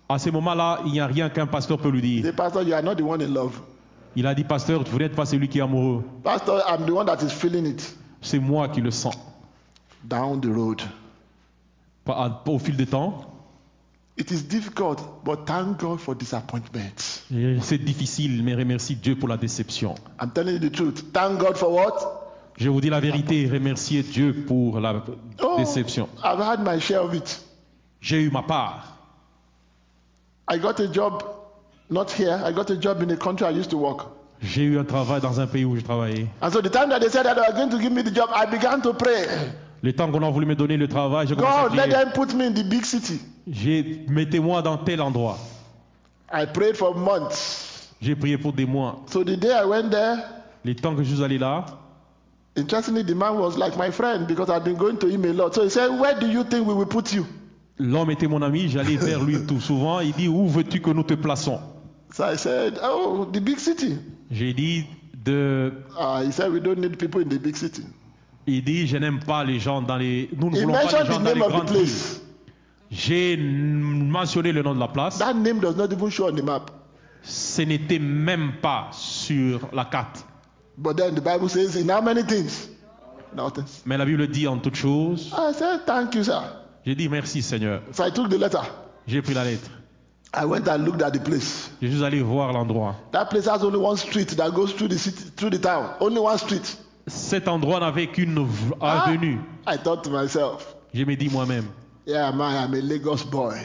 À ce moment-là, il n'y a rien qu'un pasteur peut lui dire. The pastor, you are not the one in love. Il a dit, pasteur, vous n'êtes pas celui qui est amoureux. Pastor, I'm the one that is feeling it. C'est moi qui le sens. Down the road. Pas- Au fil du temps, It is difficult, but thank God for disappointment. C'est difficile, mais remercie Dieu pour la déception. I'm telling you the truth. Thank God for what? Je vous dis la vérité, remerciez Dieu pour la Oh, déception. I've had my share of it. J'ai eu ma part. I got a job, not here. I got a job in the country I used to work. J'ai eu un travail dans un pays où je travaillais. And so the time that they said that they were going to give me the job, I began to pray. Le temps qu'on a voulu me donner le travail, j'ai commencé à God, let prier. them put me in the big city. J'ai mettez-moi dans tel endroit. I prayed for months. J'ai prié pour des mois. So the day I went there, Les temps que je suis allé là, interestingly, the man was like my friend because I'd been going to him a lot. So he said, Where do you think we will put you? l'homme était mon ami, j'allais vers lui tout souvent. Il dit où veux-tu que nous te plaçons? So I said, Oh, the big city. J'ai dit de, Uh, he said, We don't need people in the big city. il dit je n'aime pas les gens dans les, nous ne He voulons pas les mentioned gens the dans les name of the grandes villes. place. J'ai mentionné le nom de la place. That name does not even show on the map. Ce n'était même pas sur la carte. But then the Bible says, In how many things? Nothing. Mais la Bible dit en toutes choses. I said, Thank you, sir. J'ai dit merci Seigneur. So I took the letter. J'ai pris la lettre. I went and looked at the place. Je suis allé voir l'endroit. That place has only one street that goes through the city, through the town. Only one street. Cet endroit n'avait qu'une Ah, avenue. I thought to myself, Je me dis moi-même, yeah, man, I'm a Lagos boy.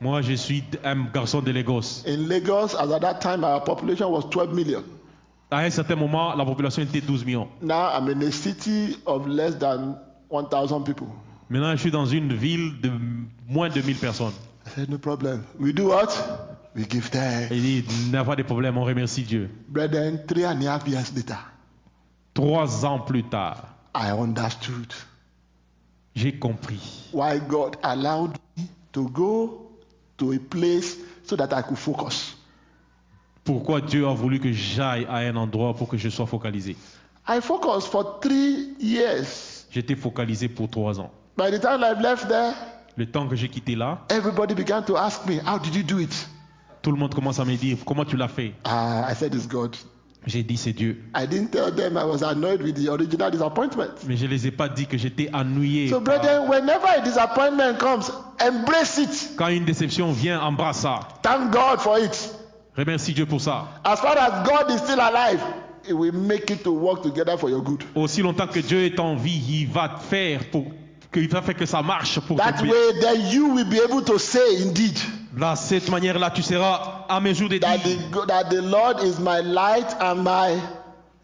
moi je suis un garçon de Lagos. In Lagos, as at that time, our population was 12 million. À un certain moment, la population était 12 millions. Now I'm in a city of less than 1,000 people. Maintenant, je suis dans une ville de moins de 1000 personnes. I said, no problem. We do what? We give thanks. Il dit, il n'y a pas de problème, on remercie Dieu. Brethren, three and a half years later, Trois ans plus tard, I understood j'ai compris why God allowed me to go to a place so that I could focus. pourquoi Dieu a voulu que j'aille à un endroit pour que je sois focalisé? I focused for three years. J'étais focalisé pour trois ans. By the time I left there, Le temps que j'ai quitté là, everybody began to ask me, How did you do it? tout le monde commence à me dire comment tu l'as fait? Ah, I said, It's God. J'ai dit c'est Dieu. I didn't tell them I was annoyed with the original disappointment. Mais je ne les ai pas dit que j'étais ennuyé. So, par- brethren, whenever a disappointment comes, embrace it. Quand une déception vient, embrasse ça. Thank God for it. Remercie Dieu pour ça. As far as God is still alive, He will make it to work together for your good. Aussi longtemps que Dieu est en vie, il va faire pour que, il va faire que ça marche pour That bien. way, then you will be able to say, indeed, Là, cette manière-là, tu seras à mesure de that dire the, that the Lord is my light and my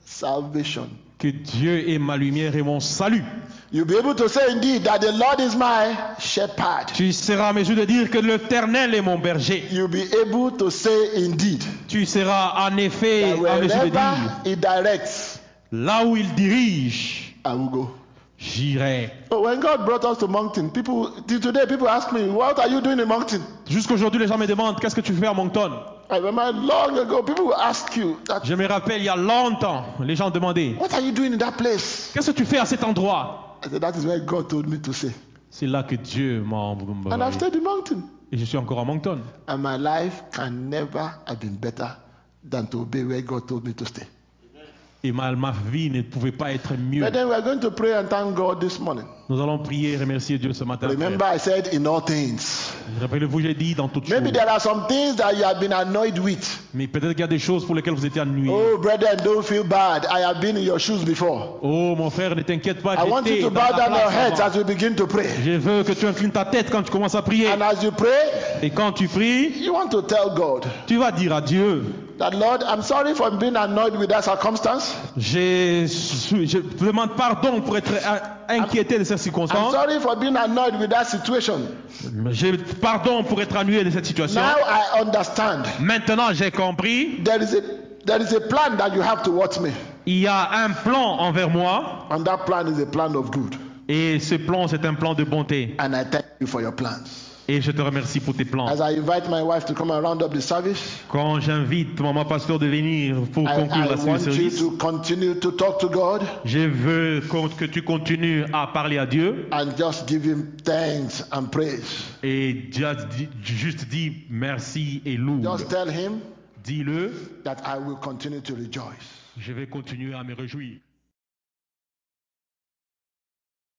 salvation. que Dieu est ma lumière et mon salut. You'll be able to say, indeed, that the Lord is my shepherd. Tu seras à mesure de dire que l'Éternel est mon berger. You'll be able to say, indeed, Tu seras en effet à mesure de dire He directs, là où il dirige, I will go. J'irai. So when God brought us to Moncton, people till today people ask me, "What are you doing in Moncton?" Jusqu'aujourd'hui, les gens me demandent qu'est-ce que tu fais à Moncton? I remember long ago, people ask you that, Je me rappelle, il y a longtemps, les gens demandaient "What are you doing in that place?" qu'est-ce que tu fais à cet endroit? I said, "That is where God told me to say." C'est là que Dieu m'a And I've envoyé. stayed in Moncton, Et je suis encore à Moncton. and my life can never have been better than to obey where God told me to stay. Et ma, ma vie ne pouvait pas être mieux. But then we are going to pray and thank God this morning. Nous allons prier et remercier Dieu ce matin. Remember, I said in all things. Rappelez-vous, j'ai dit dans toutes Maybe choses. there are some things that you have been annoyed with. Mais peut-être qu'il y a des choses pour lesquelles vous étiez ennuyés. Oh, brethren, don't feel bad. I have been in your shoes before. Oh, mon frère, ne t'inquiète pas. I want you to bow down your place heads avant. as we begin to pray. Je veux que tu inclines ta tête quand tu commences à prier. And as you pray, Et quand tu pries, you want to tell God tu vas dire à Dieu, that, Lord, I'm sorry for being annoyed with that circumstance. je te demande pardon pour être in- inquiété de ces I'm circonstances. sorry for being annoyed with that situation. J'ai pardon pour être ennuyé de cette situation. Now I understand. Maintenant, j'ai compris. There is a there is a plan that you have towards me. Il y a un plan envers moi. And that plan is a plan of good. Et ce plan, c'est un plan de bonté. And I thank you for your plans. Et je te remercie pour tes plans. As I invite my wife to come and round up the service, Quand j'invite maman pasteur de venir pour I, conclure I la want you service, to continue to talk to God je veux que tu continues à parler à Dieu and just give him thanks and praise. et just juste dis merci et loue. Just tell him Dis-le, that I will continue to rejoice. je vais continuer à me réjouir.